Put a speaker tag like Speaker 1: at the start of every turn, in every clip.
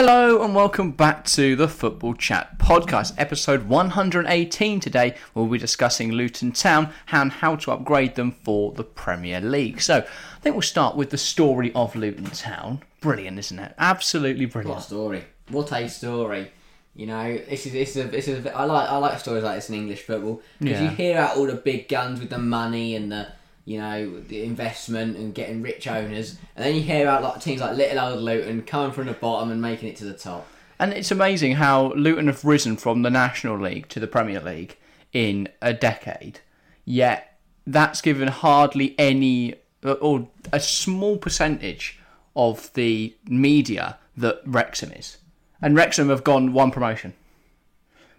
Speaker 1: Hello and welcome back to the Football Chat podcast, episode 118. Today we'll be discussing Luton Town and how to upgrade them for the Premier League. So I think we'll start with the story of Luton Town. Brilliant, isn't it? Absolutely brilliant.
Speaker 2: What a story! What a story! You know, this is this is a, this is a, I like I like stories like this in English football because
Speaker 1: Yeah.
Speaker 2: you hear out all the big guns with the money and the you know the investment and getting rich owners, and then you hear about like teams like Little Old Luton coming from the bottom and making it to the top.
Speaker 1: And it's amazing how Luton have risen from the National League to the Premier League in a decade. Yet that's given hardly any uh, or a small percentage of the media that Wrexham is. And Wrexham have gone one promotion.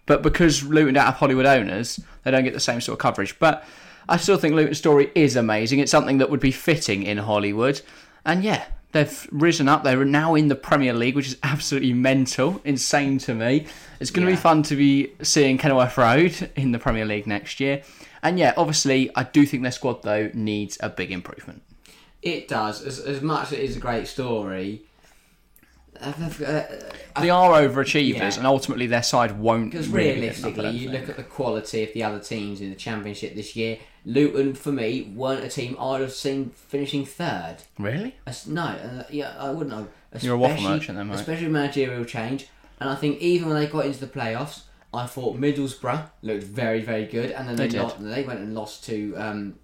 Speaker 1: But because Luton don't have Hollywood owners, they don't get the same sort of coverage. But I still think Luton's story is amazing. It's something that would be fitting in Hollywood. And yeah, they've risen up. They're now in the Premier League, which is absolutely mental, insane to me. It's going to
Speaker 2: Yeah.
Speaker 1: be fun to be seeing Kenilworth Road in the Premier League next year. And yeah, obviously, I do think their squad, though, needs a big improvement.
Speaker 2: It does as as much as it is a great story. Uh,
Speaker 1: They are overachievers,
Speaker 2: Yeah.
Speaker 1: and ultimately their side won't
Speaker 2: Because
Speaker 1: really
Speaker 2: realistically, you look at the quality of the other teams in the championship this year. Luton, for me, weren't a team I'd have seen finishing third.
Speaker 1: Really?
Speaker 2: As- No, uh, yeah, I wouldn't have.
Speaker 1: You're a waffle
Speaker 2: Especially-
Speaker 1: merchant then, mate.
Speaker 2: Especially managerial change. And I think even when they got into the playoffs, I thought Middlesbrough looked very, very good. And then
Speaker 1: They
Speaker 2: they,
Speaker 1: did.
Speaker 2: lo- they went and lost to um,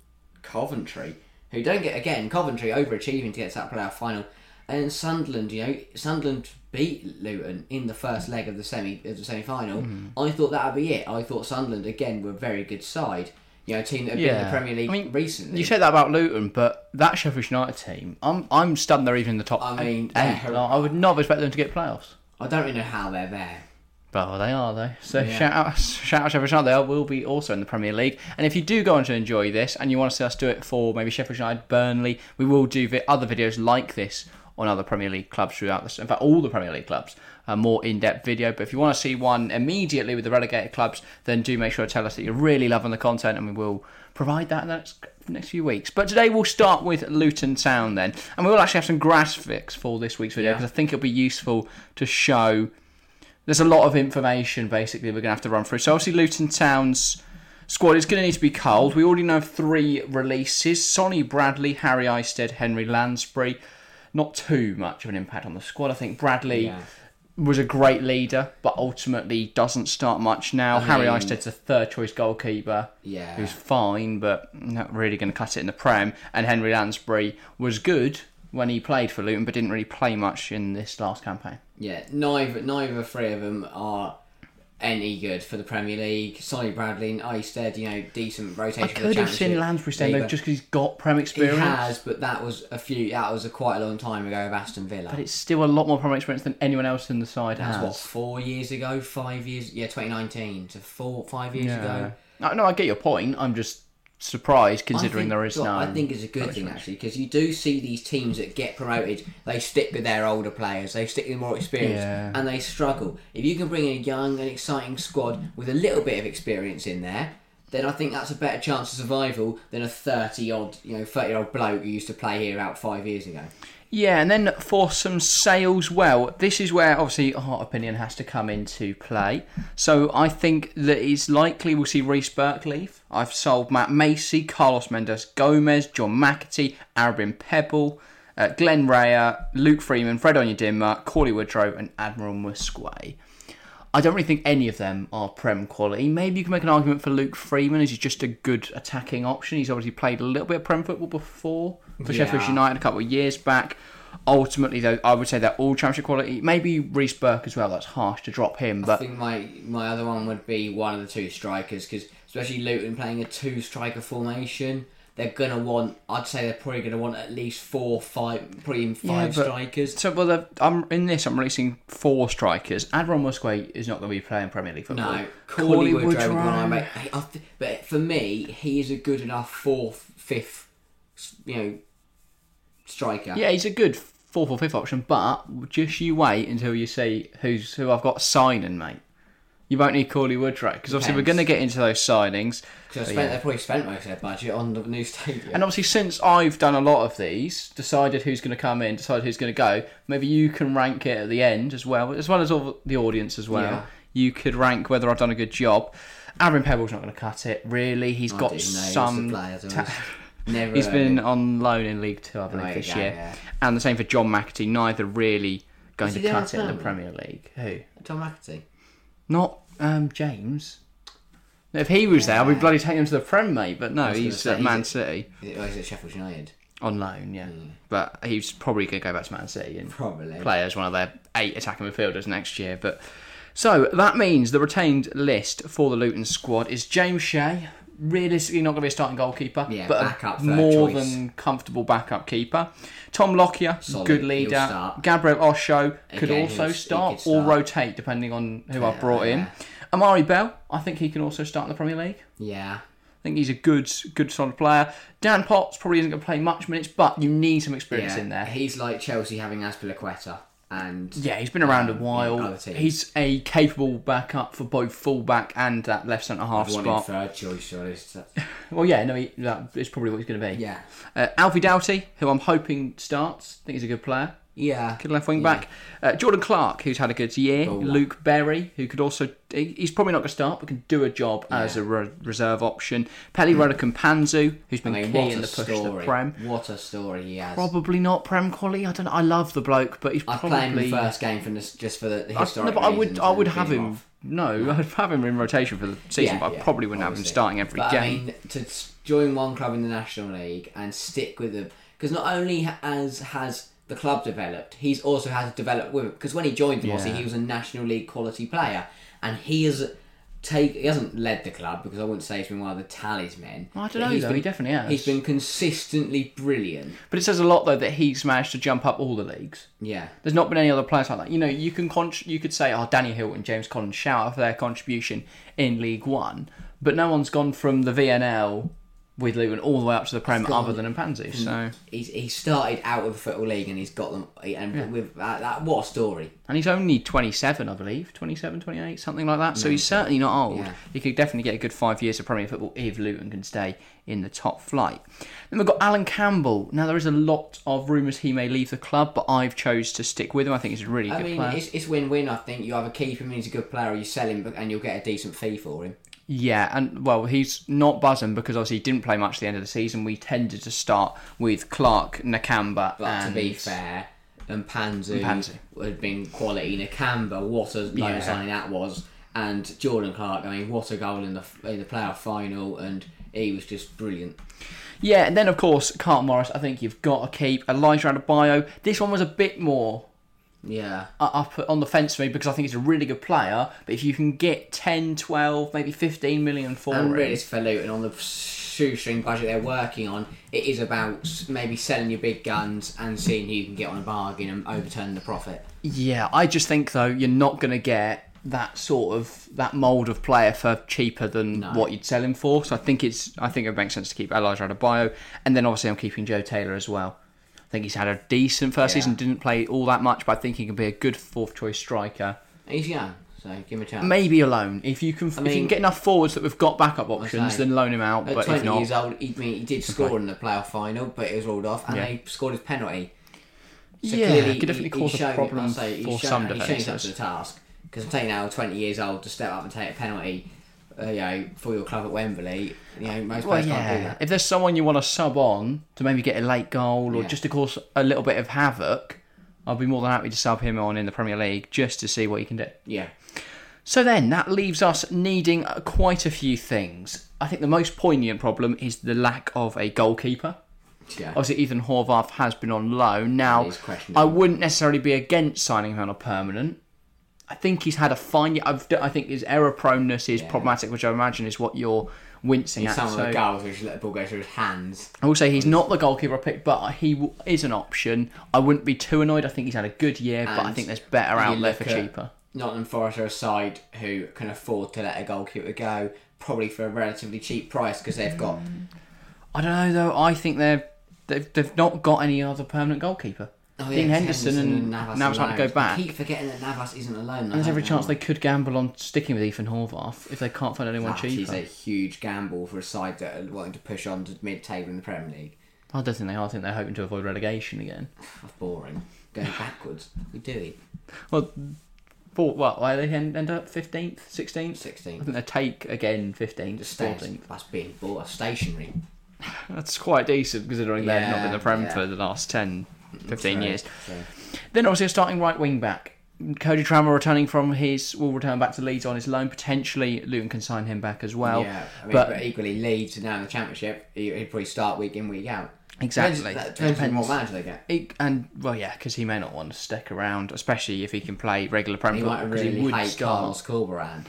Speaker 2: Coventry, who don't get, again, Coventry overachieving to get to that playoff final. And Sunderland, you know, Sunderland beat Luton in the first leg of the semi of the semi final.
Speaker 1: Mm-hmm.
Speaker 2: I thought that would be it. I thought Sunderland again were a very good side. You know, a team that have been in the Premier League
Speaker 1: I mean,
Speaker 2: recently.
Speaker 1: You said that about Luton, but that Sheffield United team, I'm I'm stunned they're even in the top
Speaker 2: I mean,
Speaker 1: eight. I would not expect them to get playoffs.
Speaker 2: I don't really know how they're there.
Speaker 1: But they are though. So
Speaker 2: Yeah.
Speaker 1: shout out, shout out Sheffield United. They will be also in the Premier League. And if you do go on to enjoy this, and you want to see us do it for maybe Sheffield United, Burnley, we will do other videos like this on other Premier League clubs throughout this. In fact, all the Premier League clubs, a more in-depth video. But if you want to see one immediately with the relegated clubs, then do make sure to tell us that you're really loving the content, and we will provide that in the next, next few weeks. But today we'll start with Luton Town then, and we will actually have some graphics for this week's video
Speaker 2: Yeah.
Speaker 1: because I think it'll be useful to show there's a lot of information basically we're going to have to run through. So obviously Luton Town's squad is going to need to be culled. We already know three releases: Sonny Bradley, Harry Isted, Henry Lansbury. Not too much of an impact on the squad. I think Bradley
Speaker 2: Yeah.
Speaker 1: was a great leader, but ultimately doesn't start much now. Harry
Speaker 2: mean-
Speaker 1: a third choice goalkeeper.
Speaker 2: Yeah.
Speaker 1: Who's fine, but not really going to cut it in the Prem. And Henry Lansbury was good when he played for Luton, but didn't really play much in this last campaign.
Speaker 2: Yeah, neither neither three of them are any good for the Premier League. Sonny Bradley and Isted, you know, decent rotation.
Speaker 1: I
Speaker 2: for the
Speaker 1: could have seen Lansbury staying though,
Speaker 2: but
Speaker 1: just because he's got Prem experience.
Speaker 2: he has, but that was a few. That was a quite a long time ago of Aston Villa.
Speaker 1: But it's still a lot more Prem experience than anyone else in the side
Speaker 2: That's
Speaker 1: has.
Speaker 2: what four years ago, five years. Yeah, 2019 to four, five years
Speaker 1: yeah.
Speaker 2: ago.
Speaker 1: No, no, I get your point. I'm just surprised considering
Speaker 2: think,
Speaker 1: there is no.
Speaker 2: I think it's a good thing actually because you do see these teams that get promoted. They stick with their older players. They stick with more experience,
Speaker 1: Yeah.
Speaker 2: and they struggle. If you can bring in a young and exciting squad with a little bit of experience in there, then I think that's a better chance of survival than a thirty odd, you know, thirty year old bloke who used to play here out five years ago.
Speaker 1: Yeah, and then for some sales, well, this is where obviously our opinion has to come into play. So I think that it's likely we'll see Reece Burke leave. I've sold Matt Macey, Carlos Mendes Gomes, John McAtee, Aribim Pepple, uh, Glen Rea, Luke Freeman, Fred Onyedinma, Cauley Woodrow, and Admiral Muskwe. I don't really think any of them are Prem quality. Maybe you can make an argument for Luke Freeman as he's just a good attacking option. He's obviously played a little bit of Prem football before for
Speaker 2: Yeah.
Speaker 1: Sheffield United a couple of years back. Ultimately, though, I would say they're all championship quality. Maybe Reece Burke as well. That's harsh to drop him,
Speaker 2: I
Speaker 1: but
Speaker 2: think my my other one would be one of the two strikers because especially Luton playing a two striker formation. They're gonna want. I'd say they're probably gonna want at least four, five, probably even five
Speaker 1: but-
Speaker 2: strikers.
Speaker 1: so well. I'm in this. I'm releasing four strikers. Admiral Muskwe is not going to be playing Premier League football.
Speaker 2: No,
Speaker 1: Cauley
Speaker 2: Woodrow,
Speaker 1: Woodrow.
Speaker 2: one I make. I th- but for me, he is a good enough fourth, fifth, you know, striker.
Speaker 1: Yeah, he's a good fourth or fifth option, but just you wait until you see who's who I've got signing, mate. You won't need Cauley Woodrow because obviously we're
Speaker 2: Depends.
Speaker 1: going to get into those signings.
Speaker 2: Because spent, they probably spent most of their budget on the new stadium.
Speaker 1: And obviously, since I've done a lot of these, decided who's going to come in, decided who's going to go, maybe you can rank it at the end as well, as well as all the audience as well.
Speaker 2: Yeah.
Speaker 1: You could rank whether I've done a good job. Aaron Pepple's not going to cut it, really. He's
Speaker 2: I
Speaker 1: got
Speaker 2: didn't know he was
Speaker 1: some.
Speaker 2: the player, so
Speaker 1: ta-
Speaker 2: Never
Speaker 1: He's been on loan in League Two, I believe, this year.
Speaker 2: yeah.
Speaker 1: And the same for John McAtee, neither really going
Speaker 2: Is
Speaker 1: to
Speaker 2: there
Speaker 1: cut it in the
Speaker 2: permanent?
Speaker 1: Premier League. Who?
Speaker 2: Tom McAtee.
Speaker 1: Not um, James. If he was there, I'd be bloody taking him to the Prem, mate. But no,
Speaker 2: was gonna
Speaker 1: he's
Speaker 2: say,
Speaker 1: at Man
Speaker 2: at-
Speaker 1: City
Speaker 2: Is it, oh, he's at Sheffield United.
Speaker 1: on loan, yeah. But he's probably going to go back to Man City and
Speaker 2: Probably.
Speaker 1: play as one of their eight attacking midfielders next year. But so that means the retained list for the Luton squad is James Shea. Realistically, not going to be a starting goalkeeper,
Speaker 2: Yeah,
Speaker 1: but a more
Speaker 2: choice.
Speaker 1: than comfortable backup keeper. Tom Lockyer,
Speaker 2: Solid,
Speaker 1: good leader. Gabriel Osho could
Speaker 2: Again,
Speaker 1: also
Speaker 2: he'll-
Speaker 1: start, or rotate depending on who I've brought in. Amari Bell, I think he can also start in the Premier League.
Speaker 2: Yeah.
Speaker 1: I think he's a good, good solid player. Dan Potts probably isn't going to play much minutes, but you need some experience
Speaker 2: yeah.
Speaker 1: in there.
Speaker 2: He's like Chelsea having Azpilicueta and
Speaker 1: Yeah, he's been around a
Speaker 2: Um,
Speaker 1: while.
Speaker 2: other teams.
Speaker 1: he's a capable backup for both fullback and that left centre half spot.
Speaker 2: third choice. It's-
Speaker 1: Well, yeah, no, he, that is probably what he's going to be.
Speaker 2: yeah.
Speaker 1: Uh, Alfie Doughty, who I'm hoping starts. I think he's a good player.
Speaker 2: Yeah.
Speaker 1: Good left wing back. Uh, Jordan Clark, who's had a good year.
Speaker 2: Oh.
Speaker 1: Luke Berry, who could also. he- He's probably not going to start, but can do a job as a re- reserve option. Pelly Ruddock Mpanzu, who's
Speaker 2: I
Speaker 1: been
Speaker 2: mean,
Speaker 1: key in the push to. Prem.
Speaker 2: What a story he has.
Speaker 1: Probably not Prem quality. I don't know. I love the bloke, but he's
Speaker 2: I
Speaker 1: probably.
Speaker 2: play him the first game from this, just for the, the
Speaker 1: I, no, but I would, I would have him.
Speaker 2: off.
Speaker 1: No, I'd have him in rotation for the season,
Speaker 2: Yeah,
Speaker 1: but I
Speaker 2: yeah,
Speaker 1: probably wouldn't have him starting every
Speaker 2: But
Speaker 1: game.
Speaker 2: I mean, to join one club in the National League and stick with them, because not only ha- as has the club developed, he's also has developed with it. Because when he joined them, obviously he was a National League quality player, and he has take he hasn't led the club because I wouldn't say he's been one of the talismen.
Speaker 1: I don't know,
Speaker 2: he's
Speaker 1: though,
Speaker 2: been-
Speaker 1: he definitely has.
Speaker 2: He's been consistently brilliant.
Speaker 1: But it says a lot though that he's managed to jump up all the leagues.
Speaker 2: Yeah.
Speaker 1: There's not been any other players like that. You know, you can con- you could say, oh, Danny Hylton, and James Collins, shout out for their contribution in League One, but no one's gone from the VNL with Luton all the way up to the Prem other than Mpanzu. Mm. So,
Speaker 2: He's he started out of the football league and he's got them. And with that, that, what a story!
Speaker 1: and he's only 27, I believe, 27, 28, something like that. So he's mm. certainly not old.
Speaker 2: Yeah.
Speaker 1: He could definitely get a good five years of Premier football if Luton can stay in the top flight. Then we've got Allan Campbell. Now there is a lot of rumours he may leave the club, but I've chose to stick with him. I think he's a really
Speaker 2: I
Speaker 1: good
Speaker 2: mean,
Speaker 1: player.
Speaker 2: it's, it's win-win. I think you either keep him and he's a good player, or you sell him and you'll get a decent fee for him.
Speaker 1: Yeah, and well, he's not buzzing because obviously he didn't play much at the end of the season. We tended to start with Clark, Nakamba,
Speaker 2: But
Speaker 1: and
Speaker 2: to be fair, and Panzu,
Speaker 1: Panzu.
Speaker 2: had been quality. Nakamba, what a loan
Speaker 1: Yeah.
Speaker 2: signing that was, and Jordan Clark. I mean, what a goal in the in the playoff final, and he was just brilliant.
Speaker 1: yeah, and then of course Carlton Morris. I think you've got to keep Elijah Adebayo. This one was a bit more
Speaker 2: Yeah,
Speaker 1: up on the fence for me because I think he's a really good player. But if you can get 10, 12, maybe 15 million for
Speaker 2: and
Speaker 1: him,
Speaker 2: really, it's for Luton on the shoestring budget they're working on. It is about maybe selling your big guns and seeing who you can get on a bargain and overturn the profit.
Speaker 1: Yeah, I just think though you're not going to get that sort of that mold of player for cheaper than
Speaker 2: No.
Speaker 1: what you'd sell him for. So I think it's I think it makes sense to keep Elijah Adebayo, and then obviously I'm keeping Joe Taylor as well. I think he's had a decent first
Speaker 2: Yeah.
Speaker 1: season, didn't play all that much, but I think he can be a good fourth choice striker.
Speaker 2: He's young, so give him a chance.
Speaker 1: Maybe a loan if you can. if you can get enough forwards that we've got backup options,
Speaker 2: say,
Speaker 1: then loan him out.
Speaker 2: At
Speaker 1: But
Speaker 2: 20
Speaker 1: if not,
Speaker 2: years old, he, I mean, he did score in the playoff final, but it was ruled off, and
Speaker 1: Yeah.
Speaker 2: he scored his penalty.
Speaker 1: Yeah,
Speaker 2: clearly
Speaker 1: could definitely
Speaker 2: he-
Speaker 1: cause a problem
Speaker 2: say
Speaker 1: for
Speaker 2: shown-
Speaker 1: some
Speaker 2: he's shown he's up to the task. Because I'm taking now 20 years old to step up and take a penalty, uh, you know, for your club at Wembley. You know, most
Speaker 1: Well,
Speaker 2: players can't do
Speaker 1: yeah.
Speaker 2: that.
Speaker 1: If there's someone you want to sub on to maybe get a late goal or
Speaker 2: Yeah.
Speaker 1: just to cause a little bit of havoc, I'll be more than happy to sub him on in the Premier League just to see what he can do.
Speaker 2: Yeah,
Speaker 1: So then that leaves us needing uh, quite a few things. I think the most poignant problem is the lack of a goalkeeper.
Speaker 2: yeah.
Speaker 1: Obviously, Ethan Horvath has been on loan. Now,
Speaker 2: questionable.
Speaker 1: I wouldn't necessarily be against signing him on a permanent. I think he's had a fine. I've, I think his error proneness is
Speaker 2: Yeah.
Speaker 1: problematic, which I imagine is what you're wincing
Speaker 2: He's
Speaker 1: at.
Speaker 2: some of
Speaker 1: so-
Speaker 2: the goals which let the ball go through his hands.
Speaker 1: I will say he's not the goalkeeper I picked, but he w- is an option. I wouldn't be too annoyed. I think he's had a good year, but I think there's better out there for cheaper.
Speaker 2: Nottingham Forest are a side who can afford to let a goalkeeper go, probably for a relatively cheap price because they've got. Mm.
Speaker 1: I don't know though. I think they're they've, they've not got any other permanent goalkeeper.
Speaker 2: Oh,
Speaker 1: Dean Henderson and
Speaker 2: Navas
Speaker 1: Navas might
Speaker 2: alone.
Speaker 1: go
Speaker 2: I
Speaker 1: back.
Speaker 2: keep forgetting that Navas isn't alone.
Speaker 1: And there's every chance they could gamble on sticking with Ethan Horvath if they can't find anyone
Speaker 2: That is
Speaker 1: cheaper.
Speaker 2: a huge gamble for a side that are wanting to push on to mid-table in the Premier League.
Speaker 1: I don't think they are. I think they're hoping to avoid relegation again.
Speaker 2: That's boring. Going backwards. We do it.
Speaker 1: Well, for what? Why they end, end up fifteenth, sixteenth? sixteenth? I
Speaker 2: 16.
Speaker 1: think they take again fifteenth, fourteenth.
Speaker 2: That's being bought stationary.
Speaker 1: That's quite decent considering they've not been the Prem
Speaker 2: yeah.
Speaker 1: for the last 10, 15
Speaker 2: True,
Speaker 1: years. Then obviously a starting right wing back. Cody Drameh returning from his will return back to Leeds on his loan. Potentially Luton can sign him back as well.
Speaker 2: yeah, I mean,
Speaker 1: but-
Speaker 2: but, equally Leeds are now in the Championship. he- He'd probably start week in, week out.
Speaker 1: Exactly.
Speaker 2: Depends, that
Speaker 1: It
Speaker 2: depends on
Speaker 1: depends.
Speaker 2: what manager they get.
Speaker 1: He- and well, yeah, because he may not want to stick around, especially if he can play regular Premier
Speaker 2: He
Speaker 1: football.
Speaker 2: might
Speaker 1: 'cause
Speaker 2: really
Speaker 1: he would
Speaker 2: hate
Speaker 1: start.
Speaker 2: Carlos Corberan,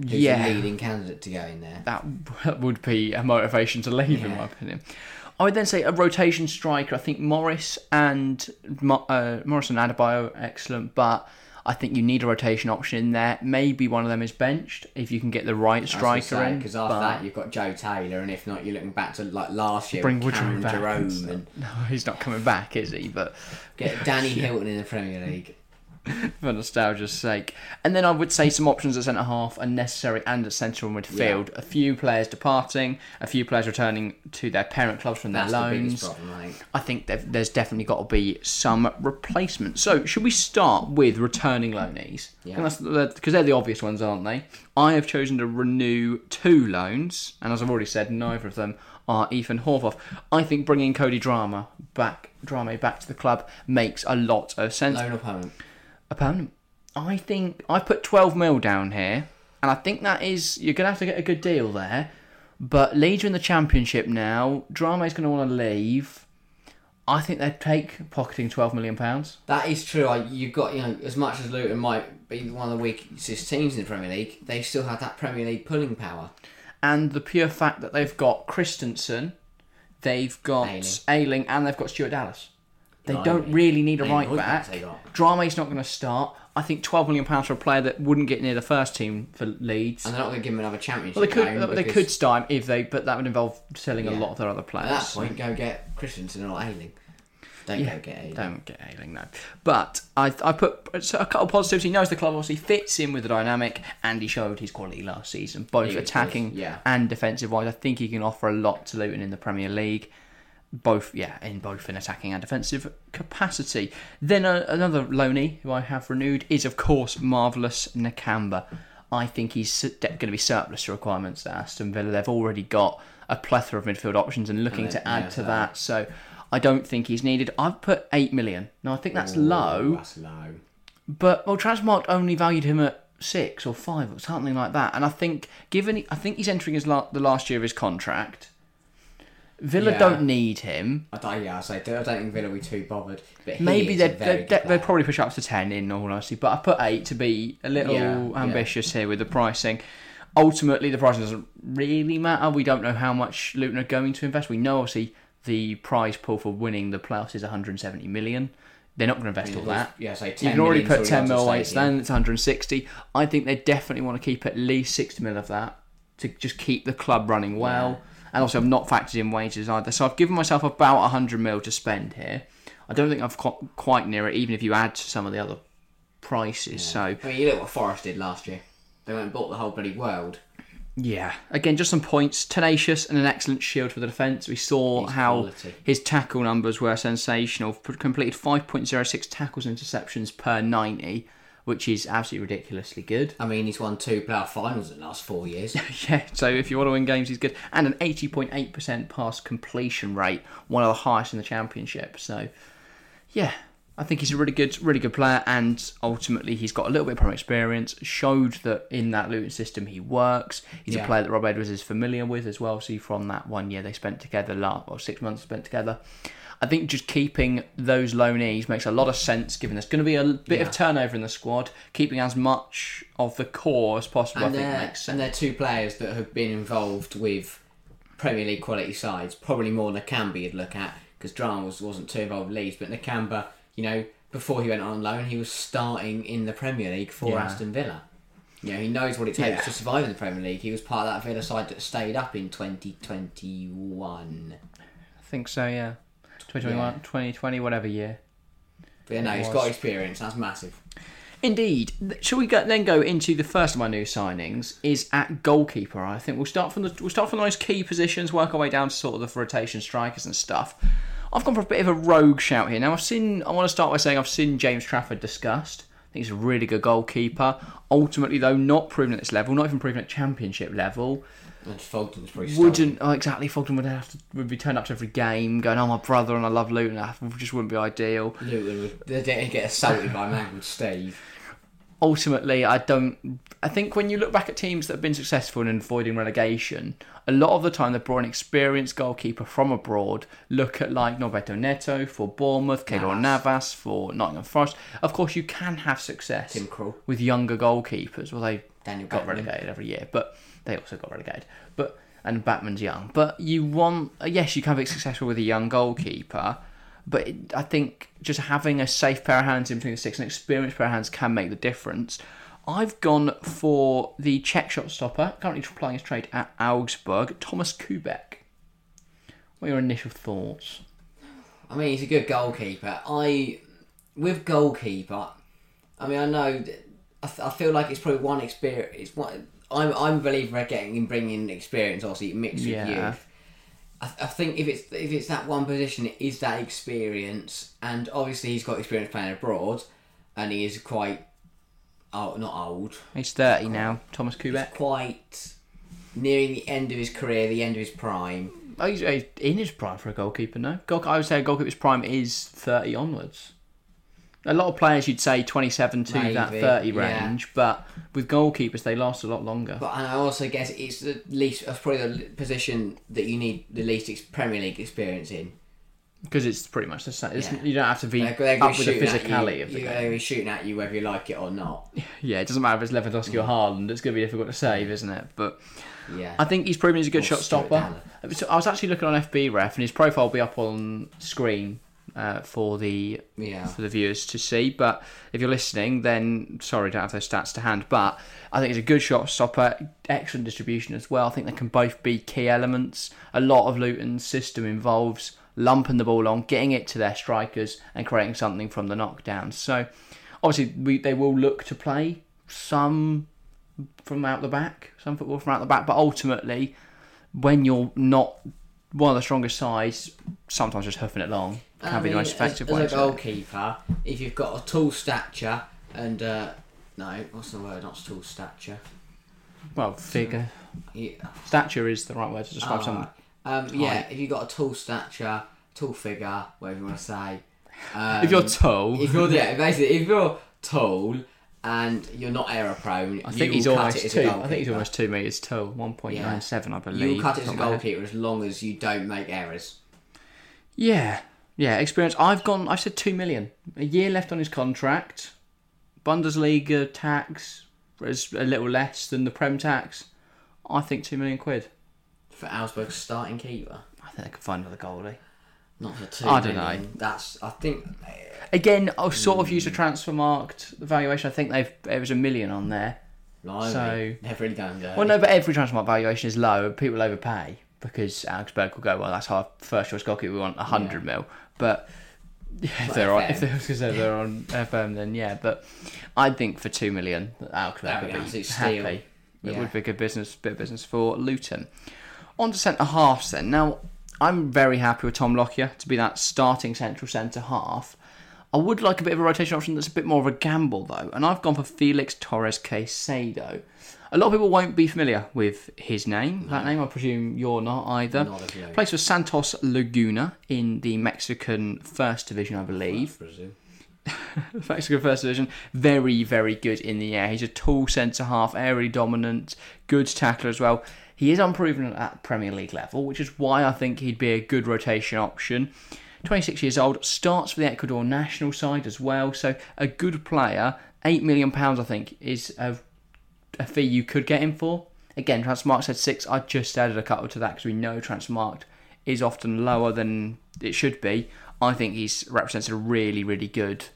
Speaker 1: Yeah.
Speaker 2: leading candidate to go in there.
Speaker 1: That would be a motivation to leave, in my opinion. I would then say a rotation striker. I think Morris and uh, Morris and Adebayo excellent, but I think you need a rotation option in there. Maybe one of them is benched if you can get the right striker in.
Speaker 2: Because after that, you've got Joe Taylor, and if not, you're looking back to like last year,
Speaker 1: Bring Woodrow back and
Speaker 2: Jerome, and
Speaker 1: No, he's not coming back, is he? But
Speaker 2: get Danny Hylton in the Premier League.
Speaker 1: for nostalgia's sake. And then I would say some options at centre half are necessary and at central and midfield. A few players departing, a few players returning to their parent clubs from their
Speaker 2: That's the
Speaker 1: loans.
Speaker 2: biggest problem, I think.
Speaker 1: I think there's definitely got to be some replacement. So, should we start with returning loanees?
Speaker 2: Yeah.
Speaker 1: Because they're the obvious ones, aren't they? I have chosen to renew two loans, and as I've already said, neither of them are Ethan Horvath. I think bringing Cody Drameh back, Drameh back to the club makes a lot of sense.
Speaker 2: Loan opponent.
Speaker 1: Opponent. I think I put 12 mil down here, and I think that is you're gonna have to get a good deal there. But Leeds are in the championship now. Drameh is to want to leave. I think they'd take pocketing 12 million pounds.
Speaker 2: That is true. I, you've got you know as much as Luton might be one of the weakest teams in the Premier League, they still have that Premier League pulling power.
Speaker 1: And the pure fact that they've got Kristensen, they've got
Speaker 2: Ailing,
Speaker 1: Ayling, and they've got Stuart Dallas. They
Speaker 2: Blimey.
Speaker 1: don't really need a right back.
Speaker 2: got?
Speaker 1: Drameh's not going to start. I think 12 million pounds for a player that wouldn't get near the first team for Leeds.
Speaker 2: And they're not going to give him another championship.
Speaker 1: Well, they could.
Speaker 2: loan
Speaker 1: uh,
Speaker 2: They
Speaker 1: could start him if they, but that would involve selling a lot of their other players.
Speaker 2: At that point, go get Kristensen or Ayling. Don't
Speaker 1: Yeah,
Speaker 2: go get Ayling.
Speaker 1: Don't get Ayling, no. But I, I put a couple of positives. He knows the club obviously fits in with the dynamic, and he showed his quality last season, both
Speaker 2: He
Speaker 1: attacking
Speaker 2: yeah.
Speaker 1: and defensive wise. I think he can offer a lot to Luton in the Premier League. Both, yeah, in both an attacking and defensive capacity. Then uh, another loanee who I have renewed is, of course, marvelous Nakamba. I think he's going to be surplus to requirements at Aston Villa. They've already got a plethora of midfield options and looking
Speaker 2: And
Speaker 1: to add to
Speaker 2: they-
Speaker 1: that. So I don't think he's needed. I've put eight million. Now I think that's
Speaker 2: Ooh,
Speaker 1: low,
Speaker 2: That's low.
Speaker 1: but well, Transmark only valued him at six or five or something like that. And I think given I think he's entering his la- the last year of his contract. Villa
Speaker 2: Yeah.
Speaker 1: don't need him.
Speaker 2: I don't, yeah, I say I don't think Villa will be too bothered. But he
Speaker 1: Maybe
Speaker 2: is a
Speaker 1: they'd,
Speaker 2: very
Speaker 1: they'd,
Speaker 2: good
Speaker 1: they'd
Speaker 2: player.
Speaker 1: probably push up to 10 in all honesty, but I put 8 to be a little
Speaker 2: Yeah, yeah.
Speaker 1: ambitious here with the pricing. Ultimately, the price doesn't really matter. We don't know how much Luton are going to invest. We know, obviously, the prize pool for winning the playoffs is 170 million. They're not going to invest all that.
Speaker 2: Yeah, say ten.
Speaker 1: You
Speaker 2: 10
Speaker 1: can already put 10
Speaker 2: gone
Speaker 1: mil then it's 160. I think they definitely want to keep at least 60 mil of that to just keep the club running well. And also, I've not factored in wages either. So I've given myself about 100 mil to spend here. I don't think I've got quite near it, even if you add to some of the other prices. So,
Speaker 2: I mean, you look what Forest did last year. They went and bought the whole bloody world.
Speaker 1: yeah. Again, just some points. Tenacious and an excellent shield for the defence. We saw
Speaker 2: He's
Speaker 1: how
Speaker 2: quality.
Speaker 1: his tackle numbers were sensational. Completed 5.06 tackles and interceptions per 90, which is absolutely ridiculously good.
Speaker 2: I mean, he's won two playoff finals in the last four years.
Speaker 1: Yeah, so if you want to win games, he's good. And an 80.8% pass completion rate, one of the highest in the championship. So, yeah, I think he's a really good, really good player. And ultimately, he's got a little bit of prem experience. Showed that in that Luton system he works. He's a player that Rob Edwards is familiar with as well. See from that one year they spent together, last or six months spent together. I think just keeping those loanees makes a lot of sense, given there's going to be a bit
Speaker 2: Yeah.
Speaker 1: of turnover in the squad. Keeping as much of the core as possible,
Speaker 2: and
Speaker 1: I think makes sense.
Speaker 2: and they're two players that have been involved with Premier League quality sides. Probably more Nakamba you'd look at because Drameh was, wasn't too involved with Leeds, but Nakamba, you know, before he went on loan, he was starting in the Premier League for
Speaker 1: Yeah.
Speaker 2: Aston Villa. You know, he knows what it takes
Speaker 1: Yeah.
Speaker 2: to survive in the Premier League. He was part of that Villa side that stayed up in 2021.
Speaker 1: I think so, yeah. 2021, 2020, whatever year.
Speaker 2: But yeah, no,
Speaker 1: It
Speaker 2: he's
Speaker 1: was.
Speaker 2: got experience. That's massive.
Speaker 1: Indeed. Shall we go, then go into the first of my new signings? Is at goalkeeper. I think we'll start from the we'll start from those key positions, work our way down to sort of the rotation strikers and stuff. I've gone for a bit of a rogue shout here. Now I've seen. I want to start by saying I've seen James Trafford discussed. I think he's a really good goalkeeper. Ultimately, though, not proven at this level, not even proven at championship level.
Speaker 2: And Fulton's pretty.
Speaker 1: Wouldn't oh, exactly Fulton would have to would be turned up to every game, going, "Oh, my brother and I love Luton." That just wouldn't be ideal.
Speaker 2: Luton would they didn't get assaulted by a man called Steve.
Speaker 1: ultimately, I don't. I think when you look back at teams that have been successful in avoiding relegation, a lot of the time they've brought an experienced goalkeeper from abroad. Look at like Norberto Neto for Bournemouth, Keylor Navas for Nottingham Forest. Of course, you can have success
Speaker 2: Tim Krul.
Speaker 1: with younger goalkeepers. Well, they
Speaker 2: Daniel
Speaker 1: got relegated every year, but they also got relegated. But and Batman's young, but you want uh, yes, you can be successful with a young goalkeeper. But it, I think just having a safe pair of hands in between the six and experienced pair of hands can make the difference. I've gone for the Czech shot stopper, currently playing his trade at Augsburg, Thomas Koubek. What are your initial thoughts?
Speaker 2: I mean, he's a good goalkeeper. I, with goalkeeper, I mean, I know, I, f- I feel like it's probably one experience. It's one. I'm I'm a believer at getting in bringing experience, obviously mixed with
Speaker 1: Yeah.
Speaker 2: youth. I, I think if it's if it's that one position, it is that experience, and obviously he's got experience playing abroad, and he is quite, oh, not old,
Speaker 1: He's 30 now, Thomas Koubek.
Speaker 2: quite nearing the end of his career, the end of his prime.
Speaker 1: Oh, he's, he's in his prime for a goalkeeper, no? Goal, I would say a goalkeeper's prime is 30 onwards. A lot of players you'd say 27 to that
Speaker 2: Maybe,
Speaker 1: 30
Speaker 2: yeah.
Speaker 1: range, but with goalkeepers they last a lot longer.
Speaker 2: But and I also guess it's the least. That's probably the position that you need the least ex- Premier League experience in.
Speaker 1: Because it's pretty much the same.
Speaker 2: Yeah.
Speaker 1: You don't have to be
Speaker 2: They're, they're
Speaker 1: up with the physicality
Speaker 2: you.
Speaker 1: of the
Speaker 2: You're
Speaker 1: game.
Speaker 2: be shooting at you whether you like it or not.
Speaker 1: Yeah, it doesn't matter if it's Lewandowski or mm. Haaland. It's going to be difficult to save, isn't it? But
Speaker 2: Yeah.
Speaker 1: I think he's proven he's a good
Speaker 2: Or
Speaker 1: shot
Speaker 2: Stuart
Speaker 1: stopper. So I was actually looking on FB Ref, and his profile will be up on screen uh, for the
Speaker 2: Yeah.
Speaker 1: for the viewers to see. But if you're listening, then sorry, don't have those stats to hand. But I think it's a good shot stopper, excellent distribution as well. I think they can both be key elements. A lot of Luton's system involves lumping the ball on, getting it to their strikers, and creating something from the knockdown. So obviously, we, they will look to play some from out the back, some football from out the back. But ultimately, when you're not one of the strongest sides, sometimes just hoofing it long can
Speaker 2: I
Speaker 1: be the
Speaker 2: mean,
Speaker 1: most effective
Speaker 2: as,
Speaker 1: way.
Speaker 2: as a goalkeeper, if you've got a tall stature and uh, no, what's the word? Not tall stature.
Speaker 1: Well, figure.
Speaker 2: Yeah.
Speaker 1: Stature is the right word to describe
Speaker 2: Oh,
Speaker 1: someone.
Speaker 2: Um, yeah, if you've got a tall stature, tall figure, whatever you want to say. Um,
Speaker 1: If you're tall,
Speaker 2: if you're yeah, basically if you're tall and you're not error prone,
Speaker 1: I think
Speaker 2: you
Speaker 1: he's almost two. I think he's almost two meters tall, one point nine seven, I believe.
Speaker 2: You'll cut it as a
Speaker 1: off the top of my head.
Speaker 2: goalkeeper as long as you don't make errors.
Speaker 1: Yeah, yeah. Experience. I've gone. I've said two million. A year left on his contract. Bundesliga tax is a little less than the Prem tax. I think two million quid.
Speaker 2: For Augsburg's starting keeper,
Speaker 1: I think they could find another goalie. Eh?
Speaker 2: not for two.
Speaker 1: I don't
Speaker 2: million. That's I think
Speaker 1: Again, I've sort of used a hmm. transfer marked valuation. I think they've there was a million on there.
Speaker 2: blimey,
Speaker 1: So-
Speaker 2: done dirty.
Speaker 1: Well, no, but every transfer market valuation is low. People overpay because Augsburg will go, well, that's our first choice goalkeeper. We want hundred mil, but yeah, if
Speaker 2: Like
Speaker 1: they're on,
Speaker 2: FM.
Speaker 1: if they're, they're on FM, then yeah. But I think for two million, Augsburg
Speaker 2: That'd be absolute steal.
Speaker 1: happy. It
Speaker 2: Yeah.
Speaker 1: would be good business, bit of business for Luton. On to centre halves then. Now, I'm very happy with Tom Lockyer to be that starting central centre half. I would like a bit of a rotation option that's a bit more of a gamble though, and I've gone for Felix Torres Caicedo. A lot of people won't be familiar with his name. That name, I presume you're not either.
Speaker 2: Not.
Speaker 1: Plays for Santos Laguna in the Mexican First Division, I believe. Mexican First Division, very, very good in the air. He's a tall centre half, aerially dominant, good tackler as well. He is unproven at Premier League level, which is why I think he'd be a good rotation option. 26 years old, starts for the Ecuador national side as well, so a good player. £8 million, I think, is a, a fee you could get him for. Again, Transmark said six. I just added a couple to that because we know Transmark is often lower than it should be. I think he's represents a really, really good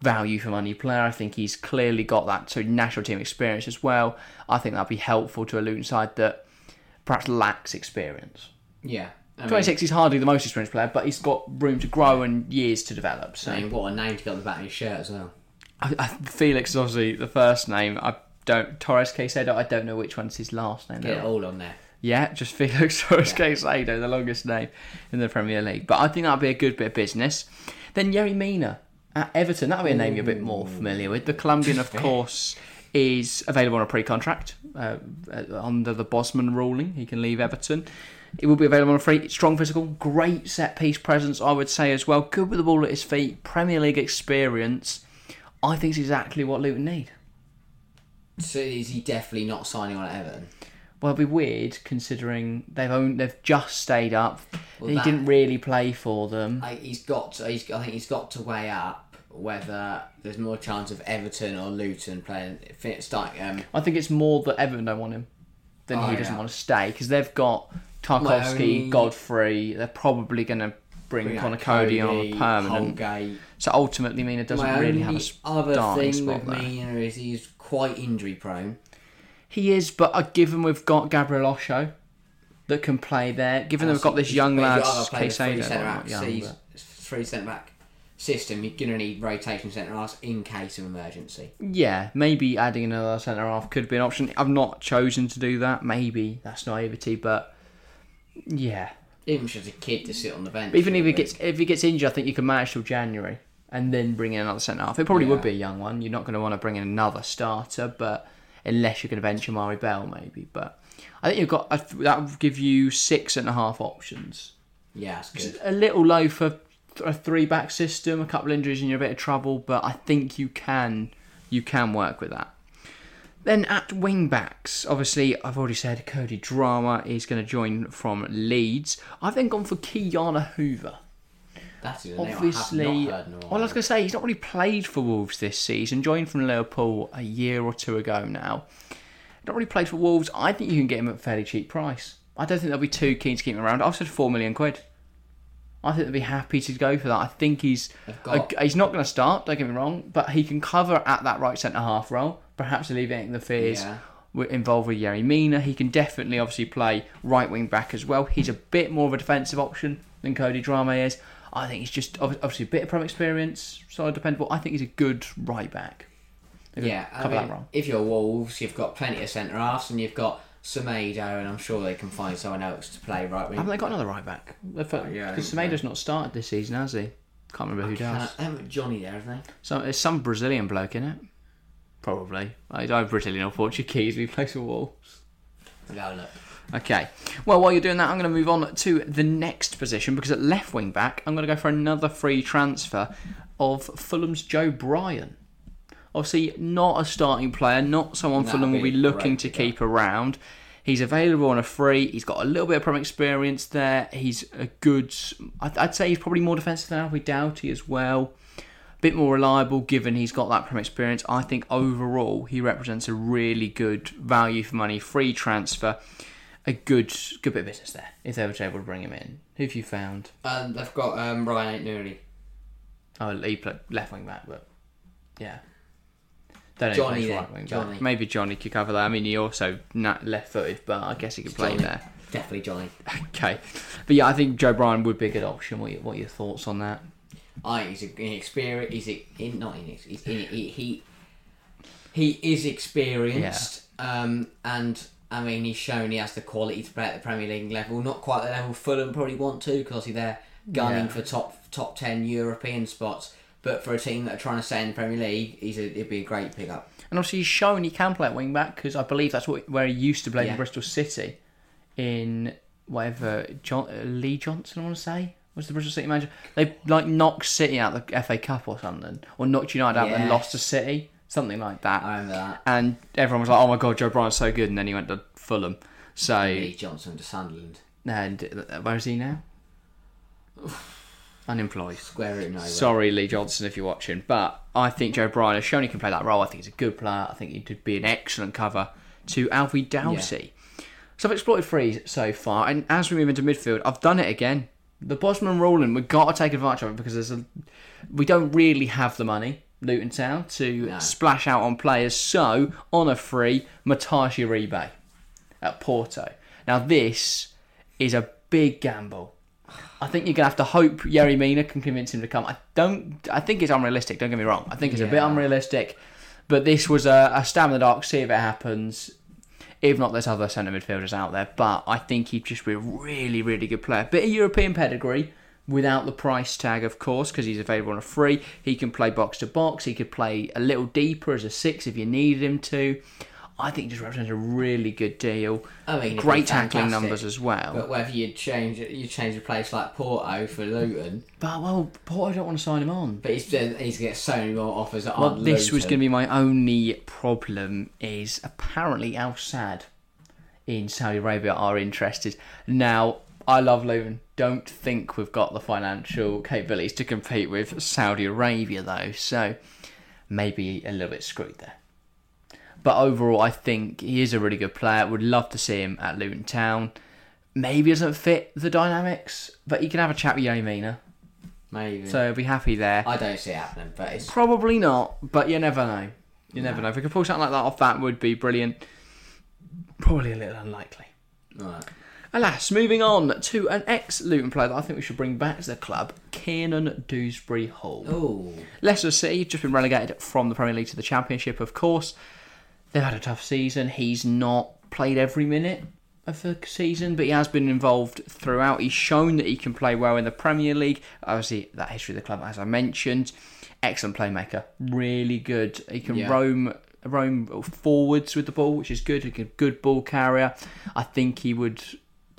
Speaker 1: value for money player. I think he's clearly got that of national team experience as well. I think that'd be helpful to a Luton side that perhaps lacks experience.
Speaker 2: Yeah, mean-
Speaker 1: 26 is hardly the most experienced player, but he's got room to grow and years to develop. So
Speaker 2: I mean, what a name to get on the back of his shirt as well.
Speaker 1: I, I, Felix is obviously the first name. I don't Torres Caicedo. I don't know which one's his last name.
Speaker 2: Get it all on there.
Speaker 1: Yeah, just Felix Torres Caicedo, the longest name in the Premier League. But I think that'd be a good bit of business. Then Yerry Mina at Everton. That'll be a name you're a bit more familiar with. The Colombian, of course, is available on a pre-contract uh, uh, under the Bosman ruling. He can leave Everton. It will be available on a free, strong physical, great set piece presence, I would say as well. Good with the ball at his feet, Premier League experience. I think it's exactly what Luton need.
Speaker 2: So is he definitely not signing on at Everton?
Speaker 1: Well, it'd be weird considering they've owned, they've just stayed up.
Speaker 2: Well,
Speaker 1: he
Speaker 2: that-
Speaker 1: didn't really play for them.
Speaker 2: I, he's got. To, he's, I think he's got to weigh up whether there's more chance of Everton or Luton playing. Starting. Um,
Speaker 1: I think it's more that Everton don't want him than
Speaker 2: Oh,
Speaker 1: he doesn't
Speaker 2: yeah.
Speaker 1: want to stay because they've got Tarkowski,
Speaker 2: only-
Speaker 1: Godfrey. They're probably going to bring,
Speaker 2: bring
Speaker 1: Conor
Speaker 2: out
Speaker 1: Coady on a permanent.
Speaker 2: Holgate.
Speaker 1: So ultimately, Mina doesn't
Speaker 2: My
Speaker 1: really have a
Speaker 2: other thing
Speaker 1: spot
Speaker 2: with
Speaker 1: there.
Speaker 2: Mina is he's quite injury prone.
Speaker 1: He is, but uh, given we've got Gabriel Osho that can play there, given they've got this young lad, Caicedo,
Speaker 2: centre
Speaker 1: well,
Speaker 2: back,
Speaker 1: not young, but-
Speaker 2: three centre back system. You're gonna need rotation centre halves in case of emergency.
Speaker 1: Yeah, maybe adding another centre half could be an option. I've not chosen to do that. Maybe that's naivety, but yeah.
Speaker 2: Even just a kid to sit on the bench.
Speaker 1: But even if he gets if he gets injured, I think you can manage till January and then bring in another centre half. It probably would be a young one. You're not going to want to bring in another starter, but unless you're going to bench Amari Bell, maybe. But I think you've got that would give you six and a half options.
Speaker 2: yeah, that's good.
Speaker 1: A little low for a three back system. A couple injuries and you're a bit of trouble, but I think you can you can work with that. Then at wing backs, obviously I've already said Cody Drameh is going to join from Leeds. I've then gone for Ki-Jana Hoever.
Speaker 2: That is a name
Speaker 1: Obviously,
Speaker 2: I have not heard
Speaker 1: well. I was going to say he's not really played for Wolves this season. Joined from Liverpool a year or two ago now. Not really played for Wolves. I think you can get him at a fairly cheap price. I don't think they'll be too keen to keep him around. I've said four million quid. I think they'd be happy to go for that. I think he's
Speaker 2: got-
Speaker 1: he's not going to start. Don't get me wrong, but he can cover at that right centre half role. Perhaps alleviating the fears
Speaker 2: Yeah.
Speaker 1: involved with Yerry Mina. He can definitely obviously play right wing back as well. He's a bit more of a defensive option than Cody Drameh is. I think he's just obviously a bit of prem experience, solid dependable. I think he's a good right back. Could
Speaker 2: Yeah, I mean, if you're Wolves, you've got plenty of centre halves, and you've got Semedo, and I'm sure they can find someone else to play right wing.
Speaker 1: Haven't they got another right back? Because
Speaker 2: Oh, yeah, I.
Speaker 1: Semedo's not started this season, has he? Can't remember who
Speaker 2: I-
Speaker 1: does.
Speaker 2: They haven't got Johnny there, have they?
Speaker 1: So there's some Brazilian bloke in it. Probably. He's either Brazilian or Portuguese. We plays for Wolves.
Speaker 2: Go look.
Speaker 1: Okay. Well, while you're doing that, I'm going to move on to the next position because at left wing back, I'm going to go for another free transfer of Fulham's Joe Bryan. Obviously, not a starting player, not someone
Speaker 2: That'd
Speaker 1: Fulham will
Speaker 2: be
Speaker 1: looking to keep around. He's available on a free. He's got a little bit of prem experience there. He's a good. I'd I'd say he's probably more defensive than Alfie Doughty as well. A bit more reliable given he's got that prem experience. I think overall he represents a really good value for money, free transfer, a good good bit of business there if they were able to bring him in. Who have you found?
Speaker 2: Um, they've got um, Rayan Aït-Nouri.
Speaker 1: Oh, he played left wing back, but yeah. Don't know
Speaker 2: Johnny
Speaker 1: if he plays
Speaker 2: then,
Speaker 1: right wing back.
Speaker 2: Johnny.
Speaker 1: Maybe Johnny could cover that. I mean, he also not left footed, but I guess he could play
Speaker 2: Johnny.
Speaker 1: there.
Speaker 2: Definitely Johnny.
Speaker 1: Okay, but yeah, I think Joe Bryan would be a good option. What are, your, what are your thoughts on that?
Speaker 2: I think he's inexperienced. He's a- in, not inex. He's in, he, he he is experienced. Um, and I mean he's shown he has the quality to play at the Premier League level. Not quite the level Fulham probably want to because obviously they're gunning
Speaker 1: Yeah.
Speaker 2: for top top ten European spots. But for a team that are trying to stay in the Premier League, he's a, it'd be a great pickup.
Speaker 1: And obviously, he's shown he can play at wing back because I believe that's what, where he used to play
Speaker 2: Yeah.
Speaker 1: in Bristol City, in whatever John, Lee Johnson. I want to say was the Bristol City manager. They like knocked City out of the FA Cup or something, or knocked United out and lost to City, something like that.
Speaker 2: I remember that.
Speaker 1: and everyone was like, "Oh my god, Joe Bryan's so good," and then he went to Fulham. So,
Speaker 2: Lee Johnson to Sunderland.
Speaker 1: and uh, where is he now? Unemployed.
Speaker 2: Square nowhere.
Speaker 1: Sorry, Lee Johnson, if you're watching, but I think Joe Bryan has shown he can play that role. I think he's a good player. I think he could be an excellent cover to Alfie Doughty. So I've exploited three so far, and as we move into midfield, I've done it again. The Bosman ruling, we've got to take advantage of it because there's a, we don't really have the money, Luton Town, to
Speaker 2: No.
Speaker 1: splash out on players. So on a free, Mateus Uribe at Porto. Now this is a big gamble. I think you're gonna have to hope Yerry Mina can convince him to come. I don't. I think it's unrealistic. Don't get me wrong. I think it's a bit unrealistic. But this was a, a stab in the dark. See if it happens. If not, there's other centre midfielders out there. But I think he'd just be a really, really good player. Bit of European pedigree without the price tag, of course, because he's available on a free. He can play box to box. He could play a little deeper as a six if you needed him to. I think he just represents a really good deal.
Speaker 2: I mean,
Speaker 1: Great tackling numbers as well.
Speaker 2: But whether you change you change a place like Porto for Luton,
Speaker 1: But well, Porto don't want to sign him on.
Speaker 2: but he's he's going to get so many more offers that
Speaker 1: Well, this was going to be my only problem. Is apparently Al Sadd in Saudi Arabia are interested. Now, I love Luton. Don't think we've got the financial capabilities to compete with Saudi Arabia, though. So maybe a little bit screwed there. But overall, I think he is a really good player. Would love to see him at Luton Town. Maybe doesn't fit the dynamics, but you can have a chat with Yoni Mina.
Speaker 2: maybe.
Speaker 1: So I'll be happy there.
Speaker 2: I don't see it happening, but it's
Speaker 1: Probably not, but you never know. You never know. If we could pull something like that off, that would be brilliant. Probably a little unlikely.
Speaker 2: right.
Speaker 1: Alas, moving on to an ex Luton player that I think we should bring back to the club, Kiernan Dewsbury Hall.
Speaker 2: Oh,
Speaker 1: Leicester City just been relegated from the Premier League to the Championship, of course. They've had a tough season. He's not played every minute of the season, but he has been involved throughout. He's shown that he can play well in the Premier League. Obviously, that history of the club, as I mentioned. Excellent playmaker. Really good. He can
Speaker 2: Yeah.
Speaker 1: roam roam forwards with the ball, which is good. He can good ball carrier. I think he would.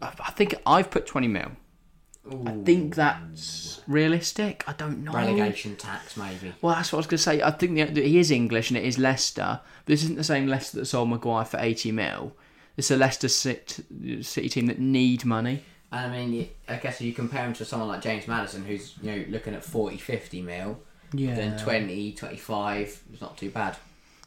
Speaker 1: I think I've put 20 mil. I think that's realistic. I don't know.
Speaker 2: relegation tax maybe.
Speaker 1: Well, that's what I was going to say. I think that he is English and it is Leicester. But this isn't the same Leicester that sold Maguire for 80 mil. It's a Leicester City, City team that need money.
Speaker 2: And I mean, I guess if you compare him to someone like James Maddison, who's you know looking at 40, 50 mil,
Speaker 1: Yeah.
Speaker 2: then 20, 25 is not too bad.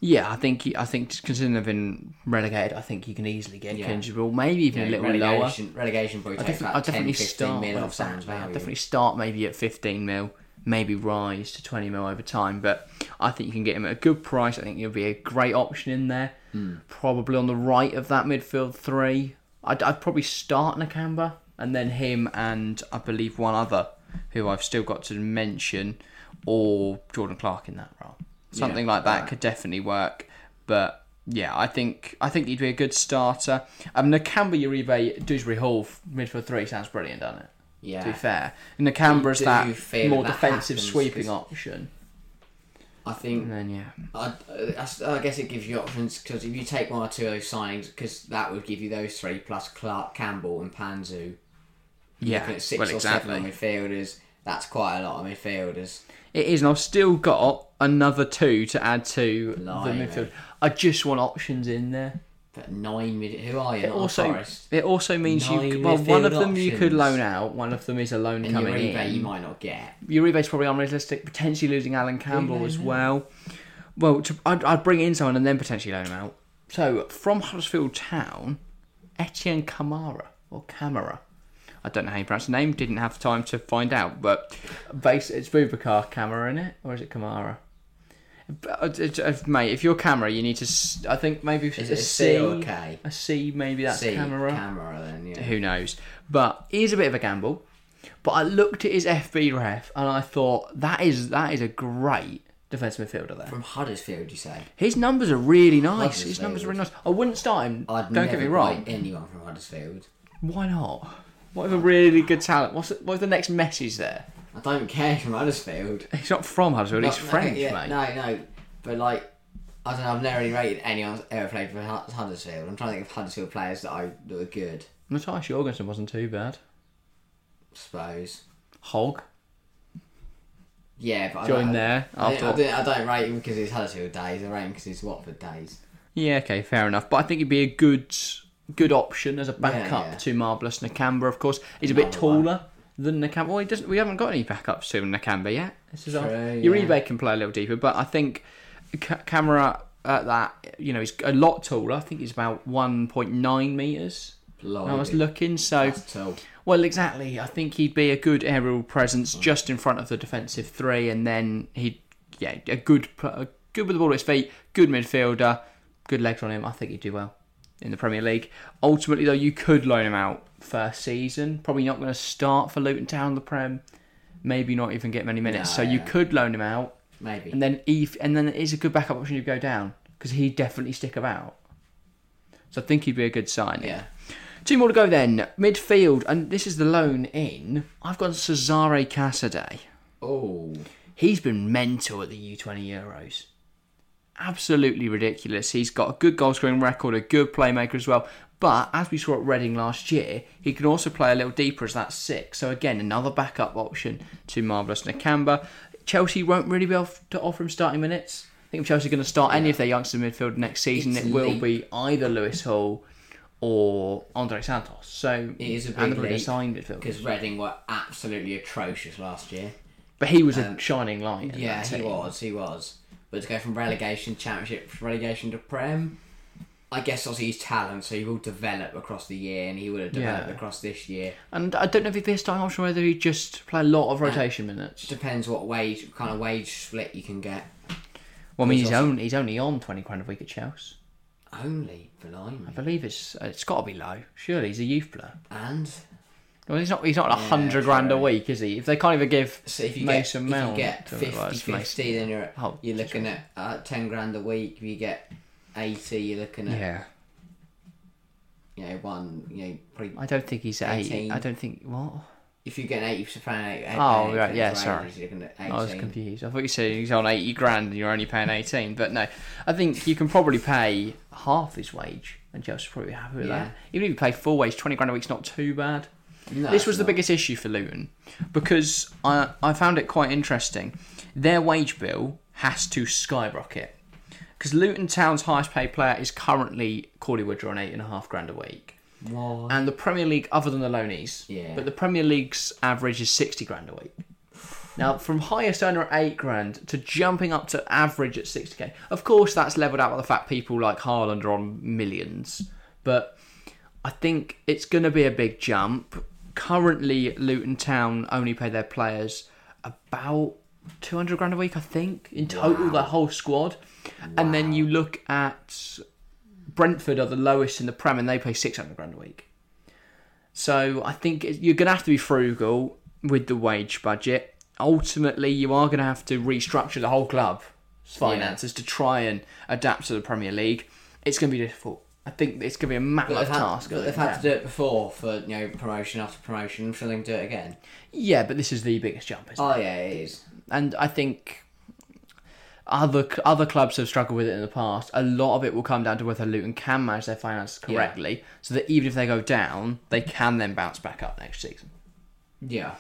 Speaker 1: Yeah, I think he, I think considering they've been relegated, I think you can easily get
Speaker 2: Yeah.
Speaker 1: Kingible, maybe even
Speaker 2: You
Speaker 1: a little lower.
Speaker 2: relegation, relegation probably
Speaker 1: I
Speaker 2: takes
Speaker 1: definitely,
Speaker 2: about
Speaker 1: I definitely
Speaker 2: 10, 15
Speaker 1: start.
Speaker 2: mil
Speaker 1: well,
Speaker 2: of someone's
Speaker 1: exactly. I'd definitely start maybe at 15 mil, maybe rise to 20 mil over time. But I think you can get him at a good price. I think he'll be a great option in there.
Speaker 2: Hmm.
Speaker 1: Probably on the right of that midfield three. I'd, I'd probably start Nakamba and then him and I believe one other who I've still got to mention, or Jordan Clark in that role. Something
Speaker 2: Yeah,
Speaker 1: like that
Speaker 2: right.
Speaker 1: could definitely work. But yeah, I think I think he'd be a good starter. Um, Nakamba Uribe Dewsbury Hall midfield three sounds brilliant, doesn't it?
Speaker 2: Yeah.
Speaker 1: To be fair,
Speaker 2: do
Speaker 1: that more
Speaker 2: that
Speaker 1: defensive
Speaker 2: happens,
Speaker 1: sweeping option.
Speaker 2: I think
Speaker 1: And then yeah,
Speaker 2: I, I, I guess it gives you options because if you take one or two of those signings, because that would give you those three plus Clark, Campbell, and Panzu.
Speaker 1: yeah,
Speaker 2: Looking at six
Speaker 1: well
Speaker 2: or
Speaker 1: exactly.
Speaker 2: seven midfielders, that's quite a lot of midfielders.
Speaker 1: It is, and I've still got another two to add to
Speaker 2: Blimey.
Speaker 1: the midfield. I just want options in there.
Speaker 2: But nine mid, who are you?
Speaker 1: It also it also means you well one of them you could loan out, one of them is a loan
Speaker 2: And
Speaker 1: coming
Speaker 2: Uribe
Speaker 1: in.
Speaker 2: you might not get.
Speaker 1: Your Uribe's probably unrealistic. Potentially losing Allan Campbell as well. Well, to, I'd, I'd bring in someone and then potentially loan him out. So from Huddersfield Town, Etienne Kamara or Camara. I don't know how you pronounce the name. Didn't have time to find out, but base it's Boubacar Camara in it, or is it Kamara? But, uh, uh, Mate, if you're Camara, you need to. s- I think maybe
Speaker 2: Is
Speaker 1: a
Speaker 2: a C or a K?
Speaker 1: A C, maybe that's
Speaker 2: C,
Speaker 1: Camara.
Speaker 2: Camera then, yeah.
Speaker 1: Who knows? But he's a bit of a gamble. But I looked at his FB ref and I thought that is that is a great defensive midfielder there.
Speaker 2: From Huddersfield, you say?
Speaker 1: His numbers are really nice. His numbers are really nice. I wouldn't start him.
Speaker 2: I'd
Speaker 1: don't get me wrong.
Speaker 2: anyone from Huddersfield.
Speaker 1: Why not? What if a really good talent? What's the, what if the next message there?
Speaker 2: I don't care from Huddersfield.
Speaker 1: He's not from Huddersfield. He's
Speaker 2: But-
Speaker 1: French,
Speaker 2: yeah,
Speaker 1: mate.
Speaker 2: No, no, but like, I don't know. I've never really rated anyone ever played for Huddersfield. I'm trying to think of Huddersfield players that I that were good.
Speaker 1: Matthias Jorgensen wasn't too bad.
Speaker 2: I suppose.
Speaker 1: Hog
Speaker 2: Yeah, but I don't,
Speaker 1: there.
Speaker 2: I,
Speaker 1: I
Speaker 2: don't- I, don't, I don't rate him because he's Huddersfield days. I rate him because he's Watford days.
Speaker 1: yeah, okay, fair enough. But I think he'd be a good good option as a backup
Speaker 2: yeah.
Speaker 1: to Marvelous Nakamba. Of course, he's a bit
Speaker 2: Another one.
Speaker 1: taller than Nakamba. Well, he doesn't. We haven't got any backups to Nakamba yet. This is our,
Speaker 2: True,
Speaker 1: Uribe
Speaker 2: yeah.
Speaker 1: can play a little deeper, but I think Ca- Camera at that, you know, he's a lot taller. I think he's about one point nine meters. I was looking, so well, exactly. I think he'd be a good aerial presence just in front of the defensive three, and then he'd yeah, a good, a good with the ball at his feet, good midfielder, good legs on him. I think he'd do well. In the Premier League. Ultimately, though, you could loan him out first season. Probably not going to start for Luton Town the Prem. Maybe not even get many minutes.
Speaker 2: No,
Speaker 1: so you could loan him out,
Speaker 2: Maybe.
Speaker 1: and then if and then it is a good backup option to go down because he'd definitely stick about. So I think he'd be a good sign.
Speaker 2: yeah.
Speaker 1: Two more to go then. Midfield, and this is the loan in. I've got Cesare Casadei.
Speaker 2: Oh.
Speaker 1: He's been mental at the U20 Euros. Absolutely ridiculous. He's got a good goal scoring record, a good playmaker as well. But as we saw at Reading last year, he can also play a little deeper as that six. So again, another backup option to Marvelous Nakamba. Chelsea won't really be able to offer him starting minutes. I think if Chelsea are going to start any of their youngsters in midfield next season,
Speaker 2: It's
Speaker 1: it will
Speaker 2: leap.
Speaker 1: be either Lewis Hall or Andrey Santos. So
Speaker 2: It is a big leap,
Speaker 1: signed midfield.
Speaker 2: Because Reading were absolutely atrocious last year.
Speaker 1: But he was a um, shining light.
Speaker 2: Yeah, he was. He was. But to go from relegation, championship, relegation to Prem, I guess obviously he's talent, so he will develop across the year, and he would have developed
Speaker 1: Yeah.
Speaker 2: across this year.
Speaker 1: And I don't know if he'd be a starting option, whether he'd just play a lot of rotation minutes.
Speaker 2: Depends what wage, kind of wage split you can get.
Speaker 1: Well, I mean,
Speaker 2: He's
Speaker 1: he's
Speaker 2: also-
Speaker 1: only he's only on twenty grand a week at Chelsea.
Speaker 2: Only blimey.
Speaker 1: I believe it's it's got to be low. Surely he's a youth player.
Speaker 2: And
Speaker 1: Well, he's not he's not a
Speaker 2: Yeah,
Speaker 1: hundred grand a week, is he? If they can't even give
Speaker 2: so if you
Speaker 1: Mason
Speaker 2: get
Speaker 1: Mount,
Speaker 2: if you get
Speaker 1: to-
Speaker 2: 50,
Speaker 1: well, it's
Speaker 2: 50
Speaker 1: Mason-
Speaker 2: then you're
Speaker 1: Oh,
Speaker 2: you're looking at uh, ten grand a week. If you get eighty, you're looking at
Speaker 1: yeah,
Speaker 2: you know one. You know, probably
Speaker 1: I don't think he's at eighty.
Speaker 2: 18.
Speaker 1: I don't think what.
Speaker 2: if you get an eighty eight.
Speaker 1: Oh, right, yeah, sorry.
Speaker 2: At
Speaker 1: I was confused. I thought you said he's on eighty grand and you're only paying eighteen. But no, I think you can probably pay half his wage, and Chelsea's probably happy with
Speaker 2: Yeah.
Speaker 1: that. Even if you pay full wage, twenty grand a week's not too bad.
Speaker 2: No,
Speaker 1: this was the biggest issue for Luton because I I found it quite interesting. Their wage bill has to skyrocket because Luton Town's highest paid player is currently Cauley Woodrow on eight and a half grand a week,
Speaker 2: Why?
Speaker 1: and the Premier League, other than the loanies,
Speaker 2: Yeah.
Speaker 1: but the Premier League's average is sixty grand a week. Now, from highest earner at eight grand to jumping up to average at sixty k. Of course, that's leveled out by the fact people like Haaland are on millions, but I think it's going to be a big jump. Currently, Luton Town only pay their players about 200 grand a week, I think, in total, the whole squad. And then you look at Brentford are the lowest in the Prem and they pay 600 grand a week. So I think you're going to have to be frugal with the wage budget. Ultimately, you are going to have to restructure the whole club's finances to try and adapt to the Premier League. It's going to be difficult. I think it's going to be a
Speaker 2: But
Speaker 1: massive
Speaker 2: had,
Speaker 1: task.
Speaker 2: but they've had to do it before for you know promotion after promotion. Sure they can do it again.
Speaker 1: Yeah, but this is the biggest jump, isn't it?
Speaker 2: Oh yeah, it is.
Speaker 1: And I think other other clubs have struggled with it in the past. A lot of it will come down to whether Luton can manage their finances correctly, so that even if they go down, they can then bounce back up next season.
Speaker 2: Yeah.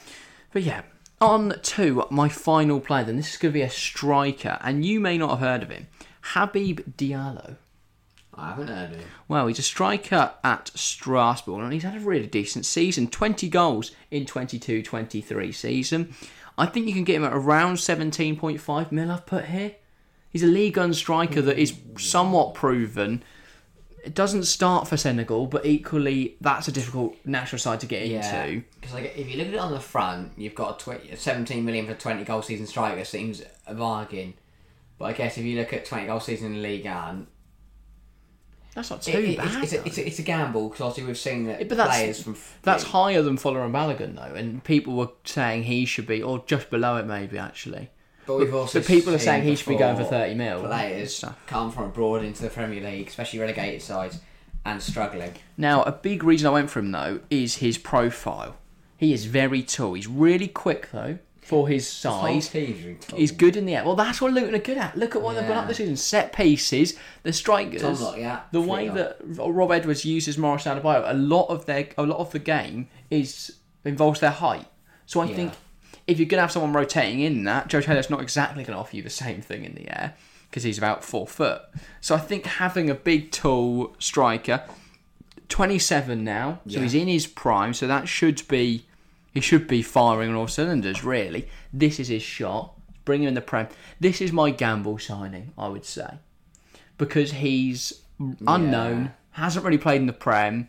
Speaker 1: But yeah, on to my final player. Then this is going to be a striker, and you may not have heard of him, Habib Diallo.
Speaker 2: I haven't heard of him.
Speaker 1: Well, he's a striker at Strasbourg and he's had a really decent season 20 goals in 22 23 season. I think you can get him at around 17.5 mil, I've put here. He's a league un striker that is somewhat proven. It doesn't start for Senegal, but equally, that's a difficult national side to get
Speaker 2: Yeah.
Speaker 1: into.
Speaker 2: Because like if you look at it on the front, you've got a, tw- 17 million for 20 goal season striker seems a bargain. But I guess if you look at 20 goal season in league and
Speaker 1: That's not too
Speaker 2: it,
Speaker 1: bad.
Speaker 2: it's, it's, a, it's, a, it's a gamble because obviously we've seen that
Speaker 1: but that's-
Speaker 2: players from
Speaker 1: That's higher than Fuller and Balogun, though, and people were saying he should be, or just below it, maybe actually.
Speaker 2: But we've also
Speaker 1: But people are saying he should be going for 30 mil.
Speaker 2: Players come from abroad into the Premier League, especially relegated sides, and struggling.
Speaker 1: Now, a big reason I went for him though is his profile. He is very tall. He's really quick though for his size. He's good in the air. Well, that's what Luton are good at. Look at what they've got up this season: set pieces, the strikers.
Speaker 2: Lockyer,
Speaker 1: the way that Rob Edwards uses Morris Adebayo, a lot of their, a lot of the game is involves their height. So I
Speaker 2: Yeah.
Speaker 1: think if you're gonna have someone rotating in that, Joe Taylor's not exactly gonna offer you the same thing in the air because he's about four foot. So I think having a big, tall striker, 27 now, so
Speaker 2: Yeah.
Speaker 1: he's in his prime. So that should be he should be firing on all cylinders. Really, this is his shot. Bring him in the prem. This is my gamble signing, I would say, because he's unknown, hasn't really played in the prem,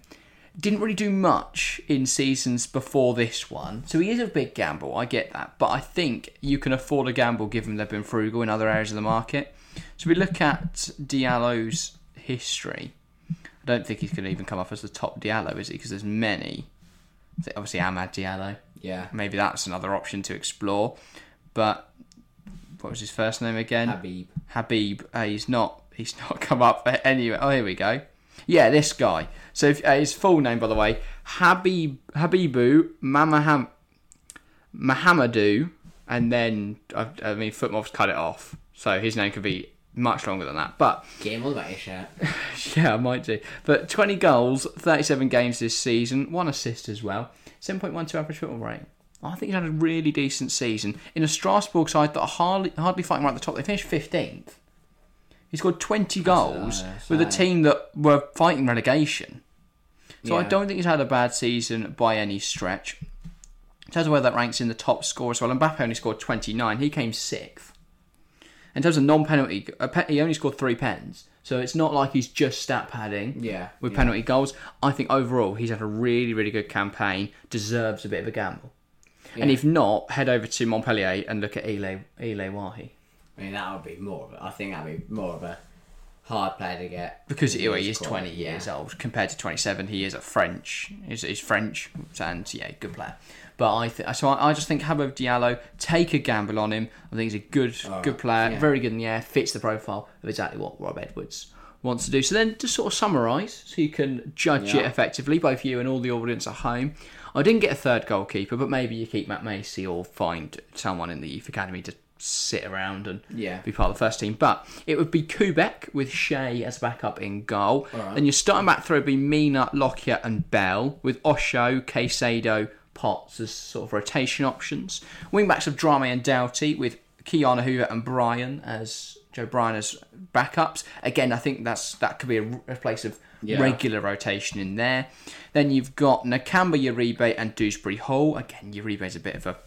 Speaker 1: didn't really do much in seasons before this one. So he is a big gamble. I get that, but I think you can afford a gamble given they've been frugal in other areas of the market. So we look at Diallo's history. I don't think he's going to even come off as the top Diallo, is he? Because there's many. Obviously, Ahmad Diallo.
Speaker 2: Yeah.
Speaker 1: Maybe that's another option to explore. But what was his first name again?
Speaker 2: Habib.
Speaker 1: Habib. Uh, he's not. He's not come up anyway. Oh, here we go. Yeah, this guy. So if, uh, his full name, by the way, Habib Habibu Mamaham Mahamadou, and then I, I mean FotMob's cut it off, so his name could be much longer than that. But
Speaker 2: Get him all about your shirt.
Speaker 1: yeah, I might do. But 20 goals, 37 games this season, one assist as well, 7.12 average football rate. I think he's had a really decent season in a Strasbourg side that are hardly, hardly fighting right at the top. They finished 15th. He scored 20 goals
Speaker 2: uh,
Speaker 1: with a team that were fighting relegation. So I don't think he's had a bad season by any stretch. In terms of where that ranks in the top score as well, Mbappe only scored 29. He came sixth. In terms of non-penalty, a pe- he only scored three pens. So it's not like he's just stat padding
Speaker 2: Yeah.
Speaker 1: with
Speaker 2: yeah.
Speaker 1: penalty goals. I think overall he's had a really, really good campaign. Deserves a bit of a gamble. And if not, head over to Montpellier and look at Elye Elye Wahi
Speaker 2: I mean, that would be more of a, I think that would be more of a hard player to get.
Speaker 1: because he,
Speaker 2: He's
Speaker 1: he is 20 years
Speaker 2: yeah.
Speaker 1: old compared to 27. He is a French. He's, he's French and yeah, good player. But I th- so I, I just think Habib Diallo take a gamble on him. I think he's a good oh, good player,
Speaker 2: yeah.
Speaker 1: very good in the air, fits the profile of exactly what Rob Edwards wants to do. So then, just sort of summarise so you can judge it effectively, both you and all the audience at home. I didn't get a third goalkeeper, but maybe you keep Matt Macey or find someone in the youth academy to sit around and
Speaker 2: Yeah.
Speaker 1: be part of the first team. But it would be Koubek with Shea as backup in goal.
Speaker 2: Alright.
Speaker 1: Then your starting back three would be Mina, Lockyer, and Bell, with Osho, Caicedo, Potts as sort of rotation options. Wing backs of Drameh and Doughty, with Ki-Jana Hoever and Bryan as Joe Bryan as backups. Again, I think that's that could be a, a place of
Speaker 2: Yeah.
Speaker 1: regular rotation in there. Then you've got Nakamba, Uribe, and Dewsbury Hall. Again, Uribe's a bit of a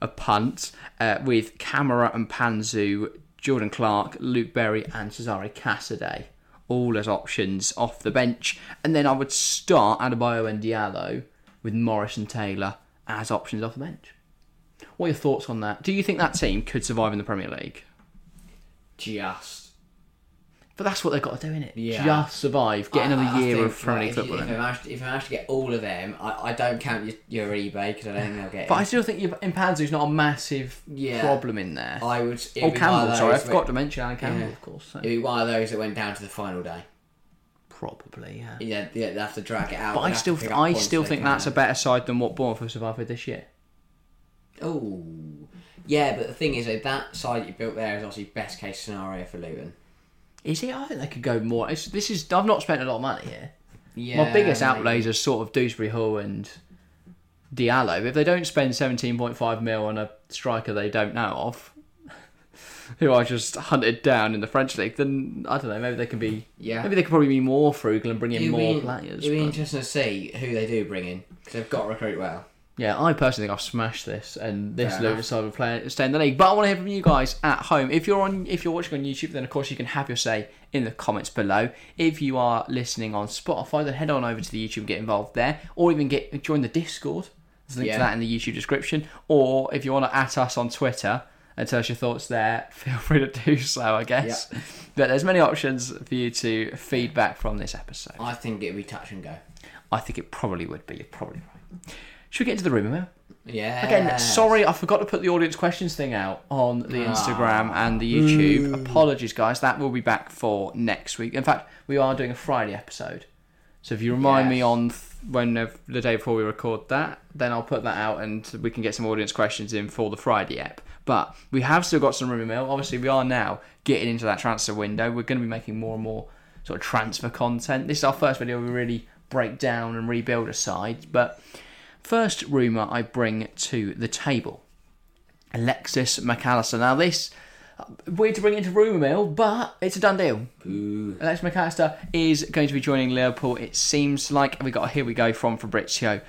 Speaker 1: a punt uh, with Camera and Mpanzu, Jordan Clark, Luke Berry, and Cesare Casadei. All as options off the bench. And then I would start Adebayo and Diallo with Morris and Taylor as options off the bench. What are your thoughts on that? Do you think that team could survive in the Premier League?
Speaker 2: Just.
Speaker 1: But that's what they've got to do, innit?
Speaker 2: Yeah.
Speaker 1: Just survive, get
Speaker 2: I-
Speaker 1: another
Speaker 2: I- I
Speaker 1: year
Speaker 2: think,
Speaker 1: of Premier
Speaker 2: like,
Speaker 1: League
Speaker 2: if you-
Speaker 1: football.
Speaker 2: If,
Speaker 1: in.
Speaker 2: I manage, if I manage to get all of them, I, I don't count your, your eBay because I don't think they'll get
Speaker 1: it.
Speaker 2: But.
Speaker 1: I still think in Mpanzu's not a massive
Speaker 2: Yeah.
Speaker 1: problem in there.
Speaker 2: I would.
Speaker 1: Oh, Campbell, sorry, I forgot to mention Allan Campbell,
Speaker 2: Yeah.
Speaker 1: of course. So.
Speaker 2: It'd be one of those that went down to the final day.
Speaker 1: Probably, yeah.
Speaker 2: Yeah, yeah they have to drag it out.
Speaker 1: But I still, th- I still think that's a better side than what Bournemouth have survived with this year.
Speaker 2: Oh, yeah, but the thing is, that side you built there is obviously best case scenario for Luton.
Speaker 1: Is it? I think they could go more. It's, this is. I've not spent a lot of money here.
Speaker 2: Yeah,
Speaker 1: My biggest
Speaker 2: maybe.
Speaker 1: outlays are sort of Dewsbury Hall and Diallo. If they don't spend seventeen point five mil on a striker they don't know of, who I just hunted down in the French league, then I don't know. Maybe they can be.
Speaker 2: Yeah.
Speaker 1: Maybe they could probably be more frugal and bring in
Speaker 2: It'd
Speaker 1: more
Speaker 2: be,
Speaker 1: players.
Speaker 2: It'd be
Speaker 1: but-
Speaker 2: interesting to see who they do bring in because they've got to recruit well.
Speaker 1: Yeah, I personally think I've smashed this, and this
Speaker 2: Fair
Speaker 1: Luton
Speaker 2: enough.
Speaker 1: side will play stay in the league. But I want to hear from you guys at home. If you're on, if you're watching on YouTube, then of course you can have your say in the comments below. If you are listening on Spotify, then head on over to the YouTube and get involved there, or even get join the Discord. There's a link
Speaker 2: Yeah.
Speaker 1: to that in the YouTube description. Or if you want to at us on Twitter and tell us your thoughts there, feel free to do so. I guess. But there's many options for you to feedback from this episode.
Speaker 2: I think it'd be touch and go.
Speaker 1: I think it probably would be. You're probably right. Should we get into the mill?
Speaker 2: Yeah.
Speaker 1: Again, sorry, I forgot to put the audience questions thing out on the Instagram and the YouTube. Apologies, guys. That will be back for next week. In fact, we are doing a Friday episode. So if you remind me
Speaker 2: Yes.
Speaker 1: on th- when uh, the day before we record that, then I'll put that out and we can get some audience questions in for the Friday app. But we have still got some rumor mill. Obviously, we are now getting into that transfer window. We're going to be making more and more sort of transfer content. This is our first video. We really break down and rebuild a side, but. First rumour I bring to the table Alexis McAllister. Now, this, weird to bring into rumour mill, but it's a done deal. Alexis McAllister is going to be joining Liverpool. It seems like we got a here we go from Fabrizio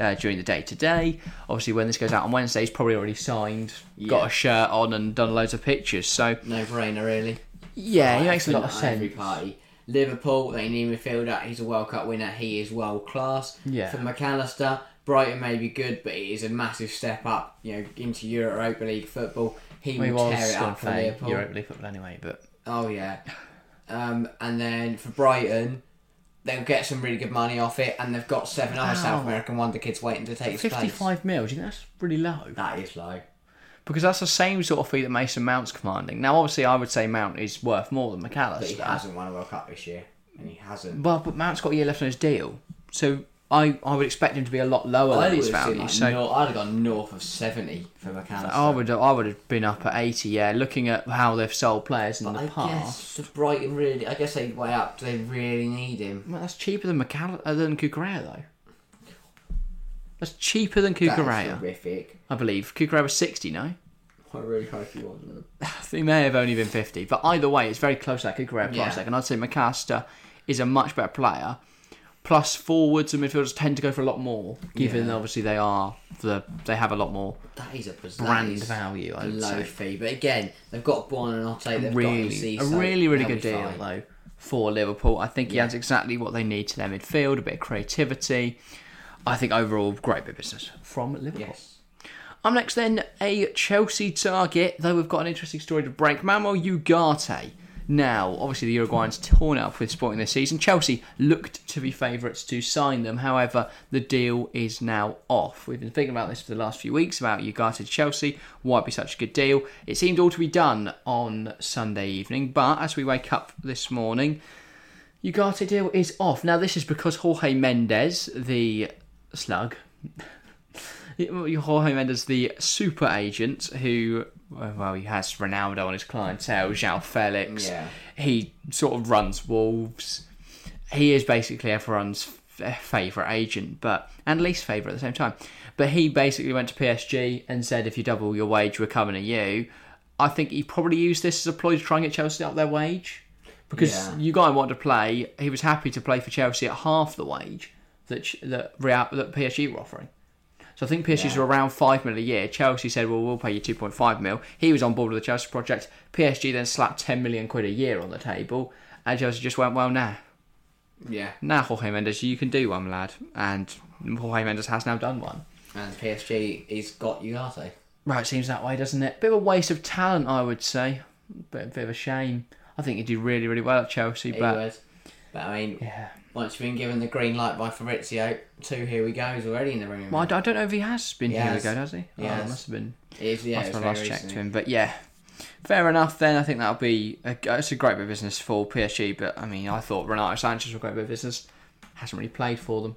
Speaker 1: uh, during the day today. Obviously, when this goes out on Wednesday, he's probably already signed, got a shirt on, and done loads of pictures. So,
Speaker 2: No brainer, really.
Speaker 1: yeah, he makes a lot of
Speaker 2: Every
Speaker 1: sense.
Speaker 2: party. Liverpool, they need a midfielder. He's a World Cup winner. He is world class.
Speaker 1: Yeah.
Speaker 2: For McAllister, Brighton may be good, but it is a massive step up. You know, into Europa League football. He
Speaker 1: He
Speaker 2: will tear it up for Liverpool.
Speaker 1: Europa League football anyway, but
Speaker 2: Oh yeah. Um, and then for Brighton, they'll get some really good money off it, and they've got seven other
Speaker 1: Wow.
Speaker 2: South American wonder kids waiting to take his place.
Speaker 1: Fifty-five mil. Do you think that's really low?
Speaker 2: That is low.
Speaker 1: Because that's the same sort of fee that Mason Mount's commanding. Now, obviously, I would say Mount is worth more than McAllister.
Speaker 2: But he hasn't won a World Cup this year, and he hasn't.
Speaker 1: Well, but Mount's got a year left on his deal, so I, I would expect him to be a lot lower
Speaker 2: I
Speaker 1: than his value.
Speaker 2: like
Speaker 1: so
Speaker 2: nor- I'd have gone north of seventy for McAllister.
Speaker 1: I would I would have been up at eighty. Yeah, looking at how they've sold players in the
Speaker 2: I
Speaker 1: past.
Speaker 2: guess Brighton really. I guess they way up. Do they really need him?
Speaker 1: Well, that's cheaper than McAll- uh, than Cucurella though. That's cheaper than
Speaker 2: That's
Speaker 1: Cucurella,
Speaker 2: horrific.
Speaker 1: I believe. Cucurella was sixty, no?
Speaker 2: I really hope he wasn't.
Speaker 1: He may have only been fifty, but either way, it's very close to that Cucurella price
Speaker 2: Yeah.
Speaker 1: tag, and I'd say McAllister is a much better player. Plus, forwards and midfielders tend to go for a lot more, given
Speaker 2: Yeah.
Speaker 1: obviously they are the they have a lot more
Speaker 2: That is a
Speaker 1: brand
Speaker 2: is
Speaker 1: value. I
Speaker 2: a
Speaker 1: would
Speaker 2: low
Speaker 1: say.
Speaker 2: fee, but again, they've got Buonanotte. They've got
Speaker 1: really, a
Speaker 2: so
Speaker 1: really, really good deal
Speaker 2: fine.
Speaker 1: though for Liverpool. I think he has exactly what they need to their midfield, a bit of creativity. I think overall, great bit of business from Liverpool.
Speaker 2: Yes.
Speaker 1: I'm next then a Chelsea target, though we've got an interesting story to break. Mamo Ugarte. Now, obviously, the Uruguayans torn up with Sporting this season. Chelsea looked to be favourites to sign them. However, the deal is now off. We've been thinking about this for the last few weeks about Ugarte to Chelsea. Why be such a good deal? It seemed all to be done on Sunday evening, but as we wake up this morning, Ugarte deal is off. Now, this is because Jorge Mendes, the slug, Jorge Mendes, the super agent, who, well, he has Ronaldo on his clientele, João Felix.
Speaker 2: Yeah.
Speaker 1: He sort of runs Wolves. He is basically everyone's f- favourite agent, but and least favourite at the same time. But he basically went to PSG and said, if you double your wage, we're coming to you. I think he probably used this as a ploy to try and get Chelsea up their wage. Because
Speaker 2: Yeah.
Speaker 1: you guy wanted to play, he was happy to play for Chelsea at half the wage that that, Real, that PSG were offering. So I think PSG's
Speaker 2: Yeah.
Speaker 1: were around five mil a year. Chelsea said, "Well, we'll pay you two point five mil." He was on board with the Chelsea project. PSG then slapped ten million quid a year on the table, and Chelsea just went, "Well, nah,
Speaker 2: Yeah.
Speaker 1: nah, Jorge Mendes, you can do one, lad." And Jorge Mendes has now done one.
Speaker 2: And PSG he's got Ugarte.
Speaker 1: Right, it seems that way, doesn't it? Bit of a waste of talent, I would say. Bit, bit of a shame. I think he did really, really well at Chelsea,
Speaker 2: He
Speaker 1: but
Speaker 2: would. But I mean,
Speaker 1: yeah.
Speaker 2: Once you've been given the green light by Fabrizio, two here we goes already in the room.
Speaker 1: Well, I don't know if he has been
Speaker 2: He
Speaker 1: here
Speaker 2: has.
Speaker 1: we go, has he?
Speaker 2: He
Speaker 1: oh,
Speaker 2: has.
Speaker 1: must have been.
Speaker 2: It is, yeah,
Speaker 1: That's
Speaker 2: it's
Speaker 1: when I
Speaker 2: very
Speaker 1: last checked
Speaker 2: recent.
Speaker 1: to him. But yeah, fair enough. Then I think that'll be a, it's a great bit of business for PSG. But I mean, I thought Renato Sanches was a great bit of business. Hasn't really played for them.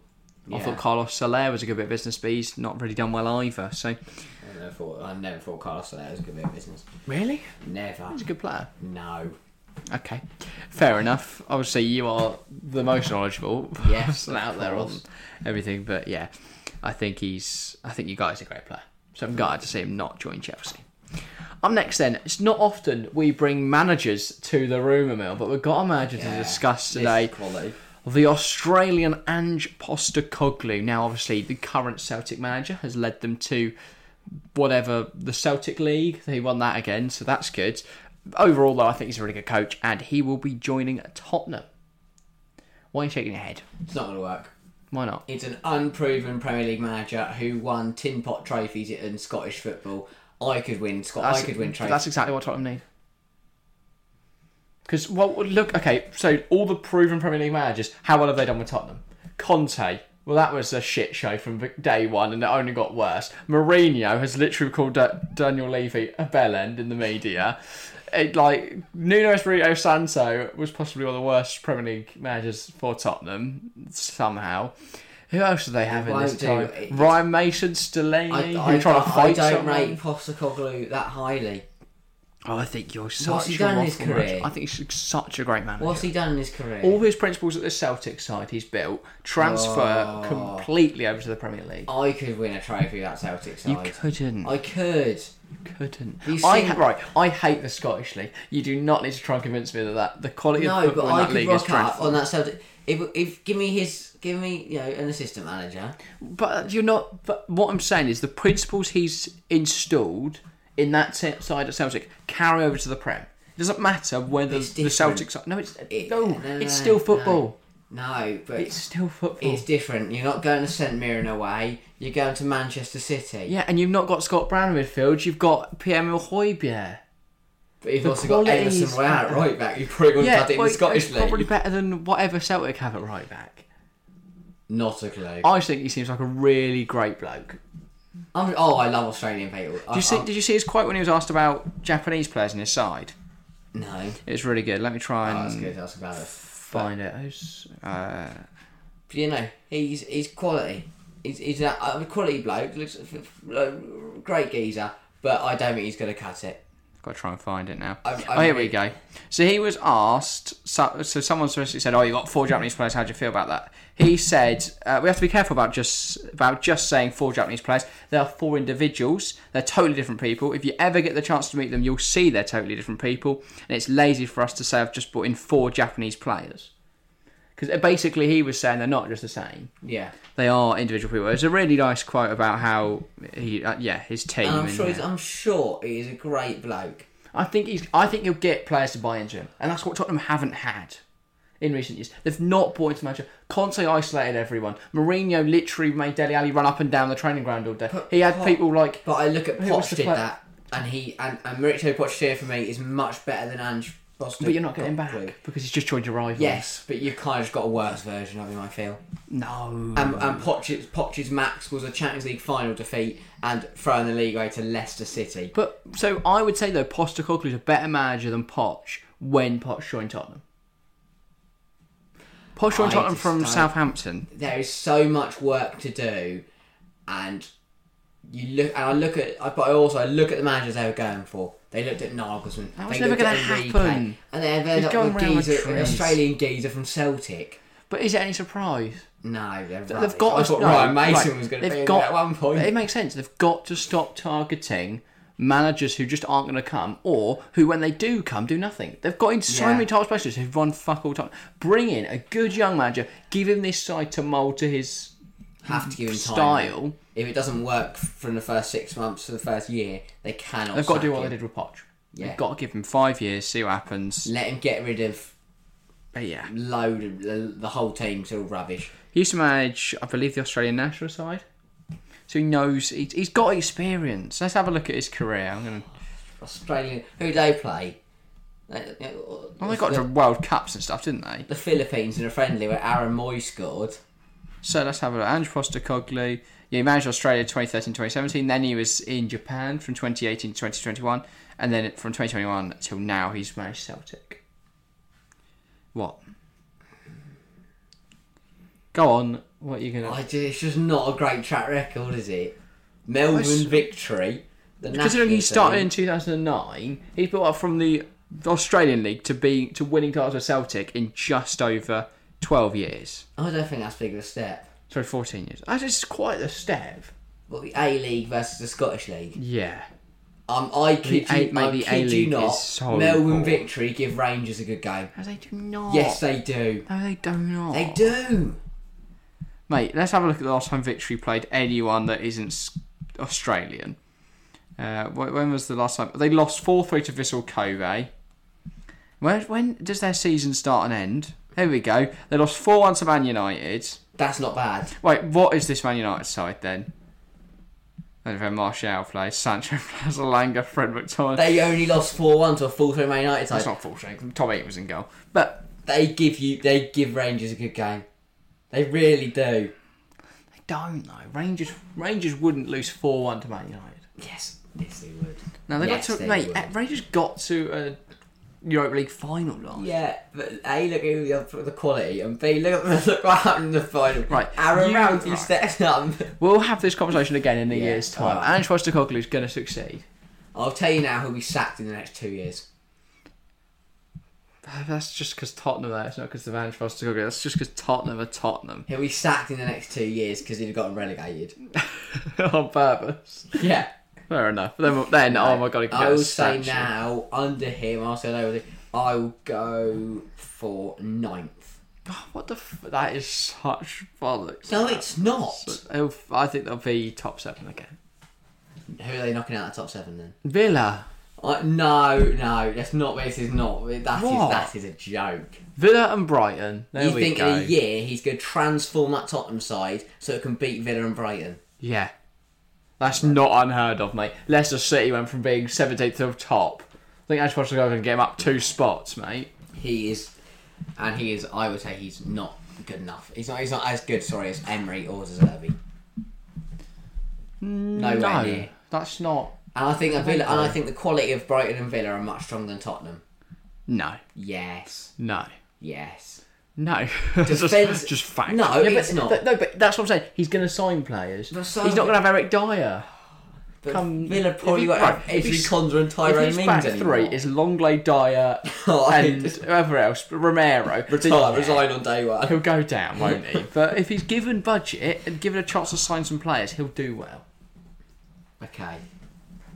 Speaker 1: I thought Carlos Soler was a good bit of business, but he's not really done well either. So
Speaker 2: I never thought I never thought Carlos Soler was a good bit of business.
Speaker 1: really,
Speaker 2: Never.
Speaker 1: he's a good player.
Speaker 2: No.
Speaker 1: Okay, fair enough. Obviously, you are the most knowledgeable
Speaker 2: Yes,
Speaker 1: out there on everything. But yeah, I think he's. I think you guys are a great player. So I'm glad to see him not join Chelsea. Up next, then, it's not often we bring managers to the rumour mill, but we've got a manager to discuss today. The Australian Ange Postecoglou. Now, obviously, the current Celtic manager has led them to whatever the Celtic League. They won that again, so that's good. Overall, though, I think he's a really good coach, and he will be joining Tottenham. Why are you shaking your head?
Speaker 2: It's not going to work.
Speaker 1: Why not?
Speaker 2: It's an unproven Premier League manager who won tin pot trophies in Scottish football. I could win. Scot- I could win trophies.
Speaker 1: That's exactly what Tottenham need. Because well, look, okay, so all the proven Premier League managers, how well have they done with Tottenham? Conte, well, that was a shit show from day one, and it only got worse. Mourinho has literally called Daniel Levy a bellend in the media. It, like Nuno Espirito Santo was possibly one of the worst Premier League managers for Tottenham somehow. Who else do they have in this time?
Speaker 2: It-
Speaker 1: Ryan Mason, Stellini,
Speaker 2: I,
Speaker 1: who
Speaker 2: I,
Speaker 1: trying to fight I
Speaker 2: don't
Speaker 1: someone.
Speaker 2: rate Postecoglou that highly.
Speaker 1: Oh, I think you're such
Speaker 2: What's he
Speaker 1: a
Speaker 2: done in his
Speaker 1: waffle
Speaker 2: career?
Speaker 1: I think he's such a great manager.
Speaker 2: What's he done in his career?
Speaker 1: All his principles at the Celtic side he's built transfer
Speaker 2: Oh.
Speaker 1: completely over to the Premier League.
Speaker 2: I could win a trophy that Celtic
Speaker 1: You
Speaker 2: side.
Speaker 1: couldn't.
Speaker 2: I could.
Speaker 1: You couldn't.
Speaker 2: You've
Speaker 1: I ha- right. I hate the Scottish league. You do not need to try and convince me that, that the quality of
Speaker 2: No, but
Speaker 1: football in
Speaker 2: I
Speaker 1: that
Speaker 2: could
Speaker 1: league is
Speaker 2: rock up
Speaker 1: dreadful.
Speaker 2: on that Celtic. If, if give me his, give me you know an assistant manager.
Speaker 1: But you're not. But what I'm saying is the principles he's installed in that side of Celtic carry over to the Prem. It doesn't matter whether
Speaker 2: It's
Speaker 1: the
Speaker 2: different.
Speaker 1: Celtic side. No, it's
Speaker 2: It-
Speaker 1: no,
Speaker 2: no, no,
Speaker 1: it's
Speaker 2: no,
Speaker 1: still
Speaker 2: no.
Speaker 1: football.
Speaker 2: No, but
Speaker 1: It's still football.
Speaker 2: it's different. You're not going to St Mirren away. You're going to Manchester City.
Speaker 1: Yeah, and you've not got Scott Brown in midfield. You've got Pierre-Emile Højbjerg.
Speaker 2: But you've
Speaker 1: The
Speaker 2: also got
Speaker 1: quality
Speaker 2: Emerson
Speaker 1: is
Speaker 2: at right back. You've probably got
Speaker 1: Yeah,
Speaker 2: to in
Speaker 1: well,
Speaker 2: the Scottish
Speaker 1: it's
Speaker 2: League.
Speaker 1: probably better than whatever Celtic have at right back.
Speaker 2: Not a clue.
Speaker 1: I think he seems like a really great bloke.
Speaker 2: I'm, oh, I love Australian people.
Speaker 1: Did you see? Did you see his quote when he was asked about Japanese players in his side?
Speaker 2: No.
Speaker 1: It was really good. Let me try
Speaker 2: Oh,
Speaker 1: and
Speaker 2: that's good. That's about it.
Speaker 1: find it. Who's, uh,
Speaker 2: But, you know, he's he's quality. He's, he's a, a quality bloke. Looks uh, great geezer. But I don't think he's going to cut it.
Speaker 1: Got to try and find it now.
Speaker 2: I- I
Speaker 1: oh, here we go. So he was asked. So, so someone specifically said, "Oh, you got four Japanese players. How do you feel about that?" He said, uh, "We have to be careful about just about just saying four Japanese players. They are four individuals. They're totally different people. If you ever get the chance to meet them, you'll see they're totally different people. And it's lazy for us to say I've just brought in four Japanese players." Because basically, he was saying they're not just the same.
Speaker 2: Yeah.
Speaker 1: They are individual people. It's a really nice quote about how he, uh, yeah, his team.
Speaker 2: And I'm sure he's. I'm sure he is a great bloke.
Speaker 1: I think he's. I think he'll get players to buy into him, and that's what Tottenham haven't had in recent years. They've not bought into manager. Conte isolated everyone. Mourinho literally made Dele Alli run up and down the training ground all day. He had
Speaker 2: Pot-
Speaker 1: people like.
Speaker 2: But I look at Poch did that, and he and, and Mauricio Pochettino for me is much better than Ange.
Speaker 1: But you're not getting back because he's just joined your rival.
Speaker 2: Yes, but you've kind of just got a worse version of him. I feel.
Speaker 1: No.
Speaker 2: And, and Poch's, Poch's max was a Champions League final defeat and throwing the league away to Leicester City.
Speaker 1: but so I would say though, Postecoglou's a better manager than Poch when Poch joined Tottenham. Poch joined
Speaker 2: I
Speaker 1: Tottenham from
Speaker 2: don't-
Speaker 1: Southampton.
Speaker 2: There is so much work to do, and you look. And I look at, but I also look at the managers they were going for. They looked at Nagelsmann.
Speaker 1: That was
Speaker 2: they
Speaker 1: never
Speaker 2: looked at
Speaker 1: gonna
Speaker 2: Enrique,
Speaker 1: happen.
Speaker 2: And they ended up
Speaker 1: going
Speaker 2: with geezer, an. Australian geezer from Celtic.
Speaker 1: But is it any surprise?
Speaker 2: No,
Speaker 1: They've
Speaker 2: rubbish.
Speaker 1: got
Speaker 2: I
Speaker 1: to
Speaker 2: thought
Speaker 1: no,
Speaker 2: Ryan Mason
Speaker 1: right,
Speaker 2: was going to be
Speaker 1: got-
Speaker 2: at one point.
Speaker 1: It makes sense. They've got to stop targeting managers who just aren't going to come, or who, when they do come, do nothing. They've got in so
Speaker 2: Yeah.
Speaker 1: many top specialists who've run fuck all time. Bring in a good young manager, give him this side to mould to his
Speaker 2: have to give him time.
Speaker 1: style.
Speaker 2: If it doesn't work from the first six months to the first year, they cannot.
Speaker 1: They've got to do what they did with Poch.
Speaker 2: Yeah.
Speaker 1: They've got to give him five years, see what happens.
Speaker 2: Let him get rid of
Speaker 1: But yeah,
Speaker 2: load of the, the whole team's all rubbish.
Speaker 1: he used to manage, I believe, the Australian national side. So he knows he's, he's got experience. Let's have a look at his career. I'm gonna.
Speaker 2: Australian, who do they play? They-
Speaker 1: Well, they got
Speaker 2: the,
Speaker 1: to World Cups and stuff, didn't they?
Speaker 2: the Philippines in a friendly where Aaron Mooy scored.
Speaker 1: So let's have a look. Ange Postecoglou. Yeah, he managed Australia 2013-2017. Then he was in Japan from 2018 to 2021. And then from 2021 till now, he's managed Celtic. What? Go on. What are you going to...
Speaker 2: It's just not a great track record, is it? Melbourne
Speaker 1: It's-
Speaker 2: victory.
Speaker 1: Considering he started
Speaker 2: team.
Speaker 1: in 2009, he's built up from the Australian League to being to winning titles with Celtic in just over 12 years.
Speaker 2: I don't think that's big of a step.
Speaker 1: Sorry, 14 years. That is quite a step.
Speaker 2: Well, the A League versus the Scottish League.
Speaker 1: Yeah.
Speaker 2: Um, I kid
Speaker 1: A-
Speaker 2: you,
Speaker 1: mate,
Speaker 2: I
Speaker 1: the
Speaker 2: kid you
Speaker 1: A-League
Speaker 2: not.
Speaker 1: is so
Speaker 2: Melbourne
Speaker 1: poor.
Speaker 2: victory give Rangers a good game.
Speaker 1: No, they do not.
Speaker 2: Yes, they do.
Speaker 1: No, they do not.
Speaker 2: They do.
Speaker 1: Mate, let's have a look at the last time Victory played anyone that isn't s- Australian. Uh, wh- when was the last time? They lost 4 3 to Vissel Kobe. When, when does their season start and end? Here we go. They lost 4 1 to Man United.
Speaker 2: That's not bad.
Speaker 1: Wait, what is this Man United side then? I don't know if Martial plays, Sancho plays, Elanga, Fred McTominay.
Speaker 2: They only lost four one to a full through Man United
Speaker 1: That's
Speaker 2: side.
Speaker 1: not full strength. Tom 8 was in goal. But
Speaker 2: They give you, they give Rangers a good game. They really do.
Speaker 1: they don't, though. Rangers, Rangers wouldn't lose 4 1 to Man United.
Speaker 2: Yes, yes they would.
Speaker 1: No, they
Speaker 2: Yes,
Speaker 1: got to
Speaker 2: they
Speaker 1: mate.
Speaker 2: would.
Speaker 1: Rangers got to a Europa League final last.
Speaker 2: Yeah, but A, look at the, the quality, and B, look at look what happened in the final.
Speaker 1: Right,
Speaker 2: Aaron Ramsey
Speaker 1: right.
Speaker 2: stepped up.
Speaker 1: We'll have this conversation again in a
Speaker 2: Yeah,
Speaker 1: year's time.
Speaker 2: alright.
Speaker 1: Ange is going to succeed.
Speaker 2: I'll tell you now, he'll be sacked in the next two years.
Speaker 1: That's just because Tottenham. There, it's not because of Ange Postecoglou. That's just because Tottenham are Tottenham
Speaker 2: He'll be sacked in the next two years because he'd have gotten relegated.
Speaker 1: on purpose.
Speaker 2: Yeah.
Speaker 1: Fair enough. Then, then oh my god,
Speaker 2: I will say now, under him, I'll say over I will go for ninth.
Speaker 1: Oh, what the? F- that is such bollocks.
Speaker 2: No, it's not.
Speaker 1: It'll- I think they'll be top seven again.
Speaker 2: Who are they knocking out the top seven then?
Speaker 1: Villa.
Speaker 2: Uh, no, no, that's not. This is not. That is that is a joke.
Speaker 1: Villa and Brighton. There
Speaker 2: you
Speaker 1: we
Speaker 2: think
Speaker 1: go.
Speaker 2: in a year he's going to transform that Tottenham side so it can beat Villa and Brighton?
Speaker 1: Yeah. That's not unheard of, mate. Leicester City went from being 17th to top. I think Ange Postecoglou's going to get him up two spots, mate.
Speaker 2: He is, and he is. I would say he's not good enough. He's not. He's not as good. Sorry, as Emery or Zerbi. Mm, Nowhere
Speaker 1: no,
Speaker 2: near.
Speaker 1: that's not.
Speaker 2: And I think Villa, and I think the quality of Brighton and Villa are much stronger than Tottenham.
Speaker 1: No,
Speaker 2: Yes,
Speaker 1: no,
Speaker 2: yes.
Speaker 1: No.
Speaker 2: Defense-
Speaker 1: just, just fact.
Speaker 2: No,
Speaker 1: Yeah,
Speaker 2: it's
Speaker 1: but,
Speaker 2: not.
Speaker 1: but- no, but that's what I'm saying. He's going to sign players. He's not going to have Eric Dier.
Speaker 2: But
Speaker 1: Come-
Speaker 2: Villa probably
Speaker 1: if he-
Speaker 2: won't
Speaker 1: right,
Speaker 2: have
Speaker 1: if he's-
Speaker 2: Konsa and
Speaker 1: If
Speaker 2: Tyrone
Speaker 1: his
Speaker 2: Mings
Speaker 1: back
Speaker 2: anymore.
Speaker 1: three is Lenglet, Dier,
Speaker 2: Oh, I
Speaker 1: and
Speaker 2: just-
Speaker 1: whoever else, Romero,
Speaker 2: Retire,
Speaker 1: yeah,
Speaker 2: resign on day one.
Speaker 1: He'll go down, won't he? but if he's given budget and given a chance to sign some players, he'll do well.
Speaker 2: Okay.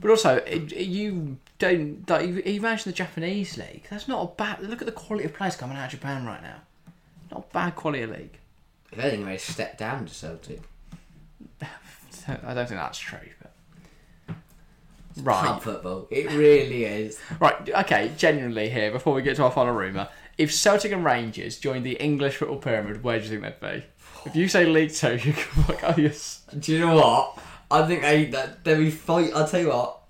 Speaker 1: But also, it- it- you don't. Like, you you mentioned the Japanese league. That's not a bad. Look at the quality of players coming out of Japan right now. Not bad quality league.
Speaker 2: If anything, they step down to Celtic.
Speaker 1: I don't think that's true. But
Speaker 2: Pub
Speaker 1: right,
Speaker 2: football. It really is.
Speaker 1: right. Okay. Genuinely, here before we get to our final rumour, if Celtic and Rangers joined the English football pyramid, where do you think they'd be? If you say League Two, you can be like, oh yes.
Speaker 2: Do you know what? I think they that they'll be fight. I'll tell you what.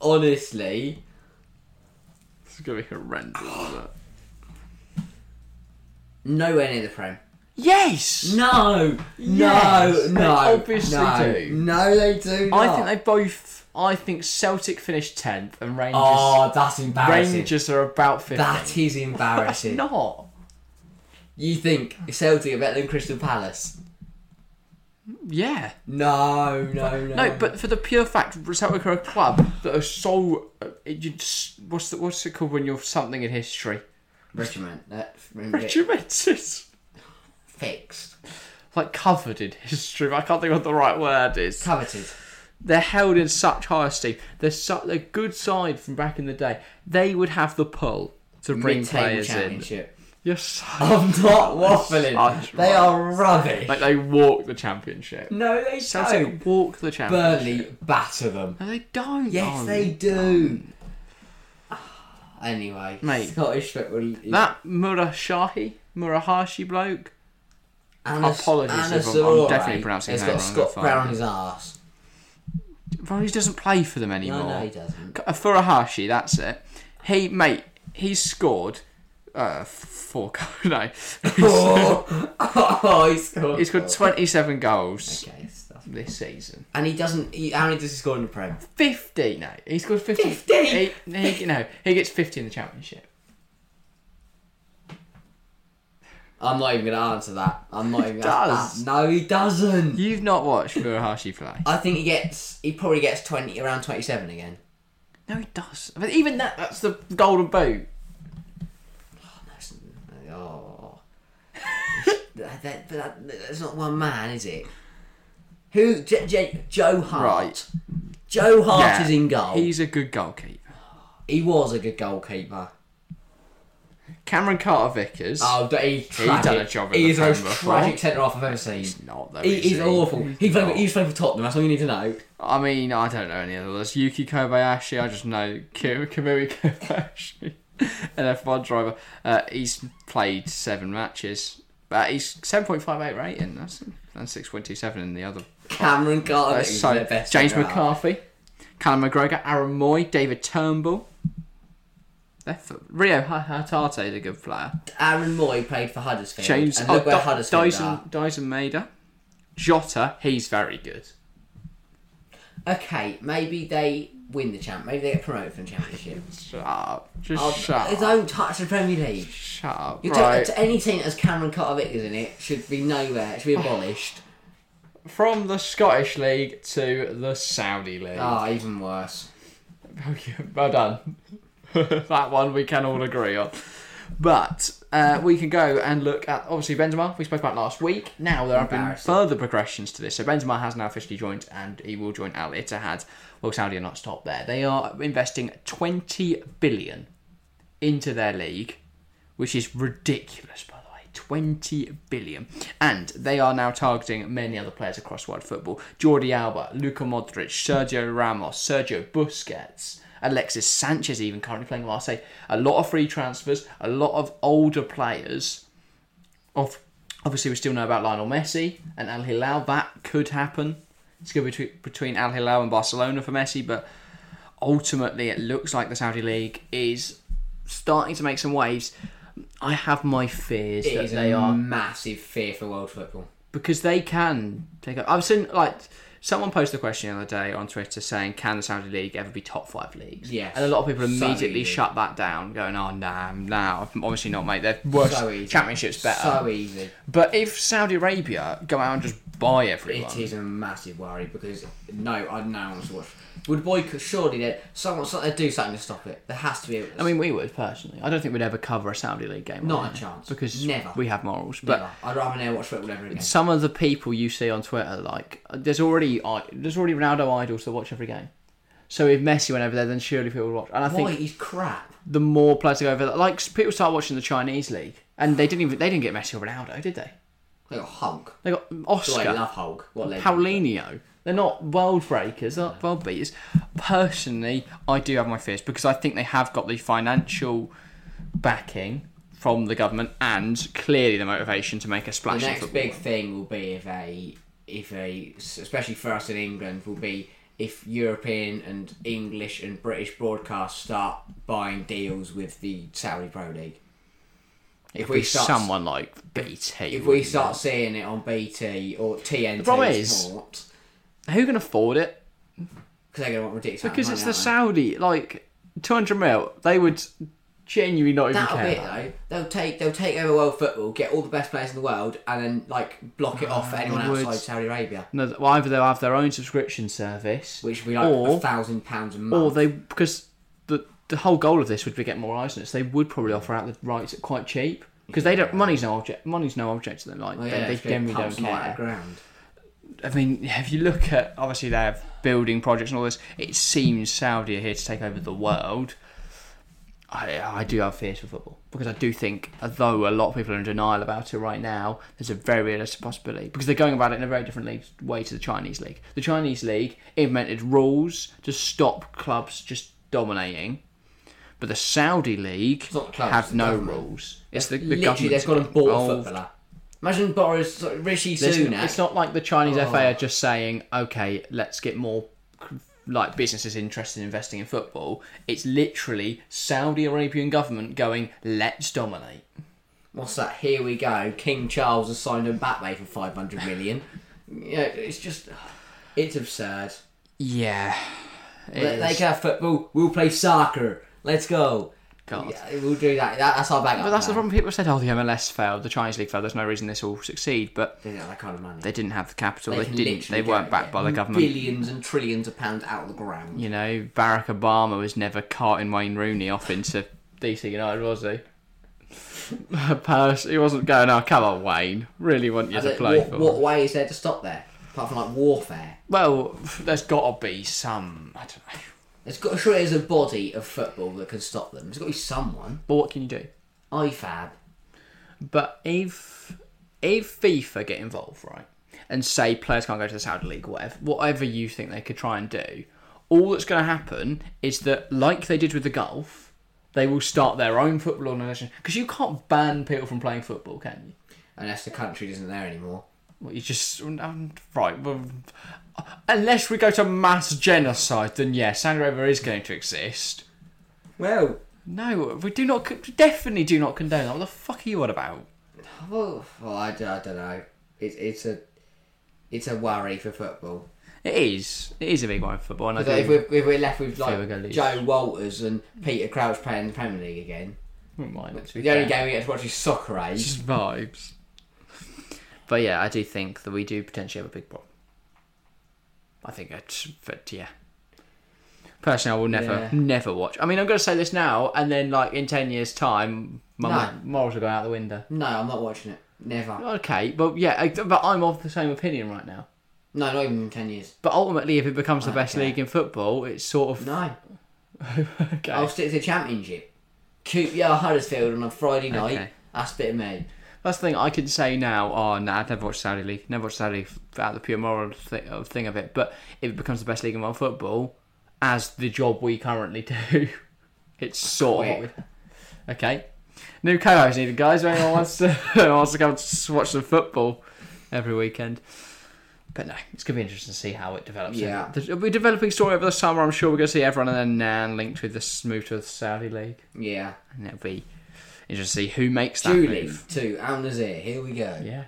Speaker 2: Honestly,
Speaker 1: this is gonna be horrendous.
Speaker 2: Nowhere near the Prem.
Speaker 1: Yes.
Speaker 2: No,
Speaker 1: Yes,
Speaker 2: no,
Speaker 1: they
Speaker 2: no.
Speaker 1: obviously
Speaker 2: no.
Speaker 1: do.
Speaker 2: No, they do.
Speaker 1: I think they both. I think Celtic finished tenth and Rangers.
Speaker 2: Oh, that's embarrassing.
Speaker 1: Rangers are about fifth.
Speaker 2: That is embarrassing.
Speaker 1: not.
Speaker 2: You think Celtic are better than Crystal Palace?
Speaker 1: Yeah.
Speaker 2: No, no, no.
Speaker 1: No, but for the pure fact, Celtic are a club that are so. Uh, it, you just, what's the, what's it called when you're something in history?
Speaker 2: Regiment. Uh, that
Speaker 1: Regimented.
Speaker 2: fixed.
Speaker 1: Like covered in history. I can't think what the right word is.
Speaker 2: Coveted.
Speaker 1: They're held in such high esteem. They're such a good side from back in the day. They would have the pull to bring
Speaker 2: Mid-table
Speaker 1: players in.
Speaker 2: championship.
Speaker 1: You're so.
Speaker 2: I'm not waffling. They are rubbish.
Speaker 1: Like they walk the championship.
Speaker 2: no, they don't.
Speaker 1: Celtic walk the championship.
Speaker 2: Burnley batter them.
Speaker 1: No, they don't.
Speaker 2: Yes,
Speaker 1: no.
Speaker 2: they do. Anyway,
Speaker 1: Mate.
Speaker 2: Scottish football.
Speaker 1: That Murashahi, Murahashi bloke.
Speaker 2: Anas-
Speaker 1: apologies if I'm- I'm definitely pronouncing
Speaker 2: has
Speaker 1: his
Speaker 2: got
Speaker 1: wrong,
Speaker 2: Scott
Speaker 1: that's fine.
Speaker 2: Brown on his ass.
Speaker 1: Well, he doesn't play for them anymore.
Speaker 2: No, no, he doesn't.
Speaker 1: Uh, Furuhashi, that's it. He, mate, he's scored uh, four goals. No,
Speaker 2: oh, oh, he scored.
Speaker 1: he's got 27 goals
Speaker 2: Okay.
Speaker 1: This season.
Speaker 2: And he doesn't. He, how many does he score in the Prem?
Speaker 1: 50, no, he scored 50.
Speaker 2: 50?
Speaker 1: He, he, no, he gets 50 in the championship.
Speaker 2: I'm not even going to answer that. I'm not even. Gonna.
Speaker 1: Does.
Speaker 2: Ah, no, he doesn't.
Speaker 1: You've not watched Furuhashi play.
Speaker 2: I think he gets. He probably gets twenty around twenty-seven again.
Speaker 1: No, he does. But even that, that's the golden boot.
Speaker 2: That's, oh, that, that, that, that's not one man, is it? Who? J- J- Joe Hart.
Speaker 1: Right.
Speaker 2: Joe Hart
Speaker 1: Yeah,
Speaker 2: is in goal.
Speaker 1: He's a good goalkeeper.
Speaker 2: He was a good goalkeeper.
Speaker 1: Cameron Carter Vickers.
Speaker 2: Oh, but he's tragic.
Speaker 1: done a job in
Speaker 2: He's
Speaker 1: the
Speaker 2: the most
Speaker 1: Prem before.
Speaker 2: tragic centre half I've ever seen.
Speaker 1: He's not though.
Speaker 2: He,
Speaker 1: is
Speaker 2: he's
Speaker 1: he?
Speaker 2: awful. He played,
Speaker 1: not.
Speaker 2: he's playing for Tottenham. That's all you need to know.
Speaker 1: I mean, I don't know any of those. Yuki Kobayashi, I just know Ki- Kamui Kobayashi, an F1 driver. Uh, he's played seven matches. But he's 7.58 rating. That's, that's 6.27 in the other.
Speaker 2: Cameron Carter
Speaker 1: Uh, so,
Speaker 2: best
Speaker 1: James. McCarthy, Callum McGregor, Aaron Mooy, David Turnbull. Reo Hatate is a good player.
Speaker 2: Aaron Mooy played for Huddersfield.
Speaker 1: James
Speaker 2: and look
Speaker 1: oh,
Speaker 2: where
Speaker 1: Dy-
Speaker 2: Huddersfield
Speaker 1: Daizen,
Speaker 2: are.
Speaker 1: Daizen Maeda. Jota, he's very good.
Speaker 2: Okay, maybe they win the champ. Maybe they get promoted from the championship.
Speaker 1: Shut up. Just
Speaker 2: Oh,
Speaker 1: shut up.
Speaker 2: Don't touch the Premier League.
Speaker 1: Shut up.
Speaker 2: You
Speaker 1: right.
Speaker 2: any team that has Cameron Carter Vickers in it should be nowhere. It should be abolished.
Speaker 1: From the Scottish League to the Saudi League.
Speaker 2: Ah, even worse.
Speaker 1: well done. that one we can all agree on. But uh, we can go and look at obviously Benzema. We spoke about last week. Now there have been further progressions to this. So Benzema has now officially joined, and he will join Al Ittihad. Well, Saudi are not stopped there. They are investing 20 billion into their league, which is ridiculous, by the way. 20 billion. And they are now targeting many other players across world football Jordi Alba, Luka Modric, Sergio Ramos, Sergio Busquets, Alexis Sanchez, even currently playing Marseille. A lot of free transfers, a lot of older players. Of Obviously, we still know about Lionel Messi and Al Hilal. That could happen. It's going to be between, between Al Hilal and Barcelona for Messi, but ultimately, it looks like the Saudi League is starting to make some waves. I have my fears
Speaker 2: It
Speaker 1: that
Speaker 2: is
Speaker 1: they
Speaker 2: a
Speaker 1: are
Speaker 2: massive fear for world football.
Speaker 1: because they can take. I've seen like someone posted a question the other day on Twitter saying, "Can the Saudi League ever be top five leagues?"
Speaker 2: Yes.
Speaker 1: and a lot of people
Speaker 2: So
Speaker 1: immediately
Speaker 2: easy.
Speaker 1: shut that down, going, "Oh, nah, nah, obviously not, mate. Their worst
Speaker 2: So easy.
Speaker 1: championships better."
Speaker 2: So easy.
Speaker 1: But if Saudi Arabia go out and just buy everyone,
Speaker 2: It is a massive worry because no, I no one wants to watch. Would boycott? Surely that someone, they'd do something to stop it. There has to be. A,
Speaker 1: I mean, we would personally. I don't think we'd ever cover a Saudi League game.
Speaker 2: Not a chance.
Speaker 1: because
Speaker 2: Never.
Speaker 1: we have morals. But
Speaker 2: never. I'd rather never watch football ever again.
Speaker 1: some of the people you see on Twitter, like there's already there's already Ronaldo idols that watch every game. So if Messi went over there, then surely people would watch. And I
Speaker 2: Why?
Speaker 1: think
Speaker 2: He's crap.
Speaker 1: the more players go over there, like people start watching the Chinese league, and they didn't even they didn't get Messi or Ronaldo, did they?
Speaker 2: They got Hulk.
Speaker 1: They got
Speaker 2: Do I
Speaker 1: Oscar,
Speaker 2: love Hulk? What legend.
Speaker 1: Paulinho. They're not world breakers, they're not world beaters. Personally, I do have my fears because I think they have got the financial backing from the government and clearly the motivation to make a splash The
Speaker 2: next
Speaker 1: football.
Speaker 2: big thing will be if a if a especially for us in England will be if European and English and British broadcasts start buying deals with the Saudi Pro League. If we start
Speaker 1: someone like BT.
Speaker 2: if we start seeing it on BT or TNT
Speaker 1: problem is-
Speaker 2: Sport,
Speaker 1: it? who can afford it?
Speaker 2: because they're going to want ridiculous
Speaker 1: Because
Speaker 2: money,
Speaker 1: it's the Saudi, like two hundred mil. They would genuinely not even
Speaker 2: That'll
Speaker 1: care.
Speaker 2: be it though. They'll take they'll take over world football, get all the best players in the world, and then like block it off for oh,
Speaker 1: anyone would.
Speaker 2: outside Saudi Arabia,
Speaker 1: No, well, either they'll have their own subscription service,
Speaker 2: which would be like a thousand pounds a month.
Speaker 1: or they because the whole goal of this would be get more eyes on. So they would probably offer out the rights at quite cheap because they don't. Money's no object. Money's no object to them. Like they,
Speaker 2: yeah,
Speaker 1: they generally don't
Speaker 2: Pumps out of
Speaker 1: care.
Speaker 2: the ground.
Speaker 1: I mean, if you look at obviously they have building projects and all this, it seems Saudi are here to take over the world. I, I do have fears for football because I do think, although a lot of people are in denial about it right now, there's a very realistic possibility because they're going about it in a very different league, way to the Chinese league. The Chinese league implemented rules to stop clubs just dominating, but the Saudi league
Speaker 2: not the clubs,
Speaker 1: have no
Speaker 2: government.
Speaker 1: rules. It's the, the
Speaker 2: Literally,
Speaker 1: government
Speaker 2: they've gone and bought a footballer. Imagine Boris Rishi
Speaker 1: There's-
Speaker 2: Sunak.
Speaker 1: It's not like the Chinese
Speaker 2: Oh.
Speaker 1: FA are just saying, okay, let's get more like businesses interested in investing in football. It's literally Saudi Arabian government going, let's dominate.
Speaker 2: What's that? Here we go. King Charles has signed a Mbappe for five hundred million. yeah, it's just, it's absurd.
Speaker 1: Yeah.
Speaker 2: They, they can have football. We'll play soccer. Let's go.
Speaker 1: God.
Speaker 2: Yeah, we'll do that. that that's our bag.
Speaker 1: But that's the problem. People said, oh, the MLS failed, the Chinese league failed. There's no reason this will succeed. But
Speaker 2: They don't have that kind of money.
Speaker 1: they didn't have the capital. They,
Speaker 2: can
Speaker 1: didn't. They weren't backed by the mm. government.
Speaker 2: Billions and trillions of pounds out of the ground.
Speaker 1: You know, Barack Obama was never carting Wayne Rooney off into DC United, was he? Pers- he wasn't going, oh, come on, Wayne. Really want you
Speaker 2: I
Speaker 1: to play
Speaker 2: what,
Speaker 1: for.
Speaker 2: what way is there to stop there? Apart from like warfare.
Speaker 1: Well, there's got to be some. I don't know.
Speaker 2: There's got sure there's a body of football that can stop them. There's got to be someone.
Speaker 1: But what can you do?
Speaker 2: IFAB.
Speaker 1: But if if FIFA get involved, right, and say players can't go to the Saudi League whatever, whatever you think they could try and do, all that's going to happen is that, like they did with the golf, they will start their own football organisation because you can't ban people from playing football, can you?
Speaker 2: Unless the country isn't there anymore.
Speaker 1: Well, you just um, right. Well, unless we go to mass genocide, then yes, Arabia is going to exist.
Speaker 2: Well,
Speaker 1: No, we do not. con- Definitely do not condone that. What the fuck are you on about?
Speaker 2: well, well I, don't- I don't know. It's it's a it's a worry for football.
Speaker 1: It is. It is a big one for football. And I
Speaker 2: if we're, if we're left with like. Jon Walters and Peter Crouch playing the Premier League again,
Speaker 1: mind it, to be
Speaker 2: the only game we get to watch is Soccer
Speaker 1: eh?
Speaker 2: Age.
Speaker 1: just vibes. But yeah, I do think that we do potentially have a big problem. I think it's, but yeah. Personally, I will never,
Speaker 2: Yeah.
Speaker 1: never watch. I mean, I'm going to say this now, and then like in ten years' time, my
Speaker 2: No.
Speaker 1: mo- morals will go out the window.
Speaker 2: No, I'm not watching it. Never.
Speaker 1: Okay, but yeah, I- but I'm of the same opinion right now.
Speaker 2: No, not even in ten years.
Speaker 1: But ultimately, if it becomes the best
Speaker 2: Okay.
Speaker 1: league in football, it's sort of
Speaker 2: No,
Speaker 1: okay.
Speaker 2: I'll stick to the Championship. QPR Huddersfield on a Friday night.
Speaker 1: Okay.
Speaker 2: That's a bit of me.
Speaker 1: That's the thing I can say now. Oh, nah, I've never watched Saudi League. Never watched Saudi League out of the pure moral thi- thing of it. But if it becomes the best league in world football, as the job we currently do, it's sort of. Okay. New co-host needed, guys. If anyone wants to wants to come watch some football every weekend. But no, it's going to be interesting to see how it develops.
Speaker 2: Yeah.
Speaker 1: It'll be a developing story over the summer. I'm sure we're going to see everyone and then Nan linked with this move to the Saudi League.
Speaker 2: Yeah.
Speaker 1: And it'll be interesting to see who makes that
Speaker 2: Julie
Speaker 1: move.
Speaker 2: to Al Nassr. Here we go.
Speaker 1: Yeah.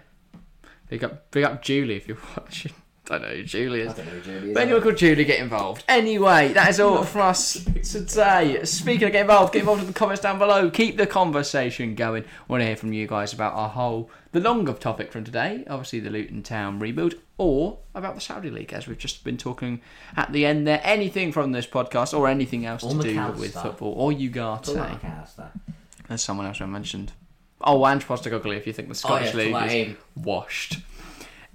Speaker 1: Big up, big up Julie if you're watching. I don't know who Julie is.
Speaker 2: I don't know who Julie is.
Speaker 1: But anyone called Julie, get involved. Anyway, that is all from us today. Speaking of get involved, get involved in the comments down below. Keep the conversation going. want to hear from you guys about our whole, the longer topic from today, obviously the Luton Town rebuild, or about the Saudi League, as we've just been talking at the end there. Anything from this podcast, or anything else
Speaker 2: Or
Speaker 1: to do
Speaker 2: McAllister.
Speaker 1: with football, or
Speaker 2: Talk
Speaker 1: Ugarte,
Speaker 2: about McAllister.
Speaker 1: As someone else I mentioned. Oh, and Postecoglou, if you think the Scottish
Speaker 2: Oh, yeah,
Speaker 1: League is washed.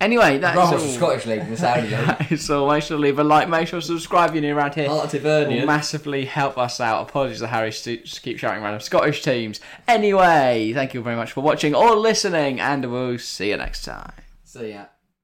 Speaker 1: Anyway, that's all.
Speaker 2: Scottish League the Saudi League.
Speaker 1: All. Make sure to leave a like. Make sure to subscribe you're new around here. Will massively help us out. Apologies to Harry to keep shouting random Scottish teams. Anyway, thank you very much for watching or listening, and we'll see you next time.
Speaker 2: See yeah.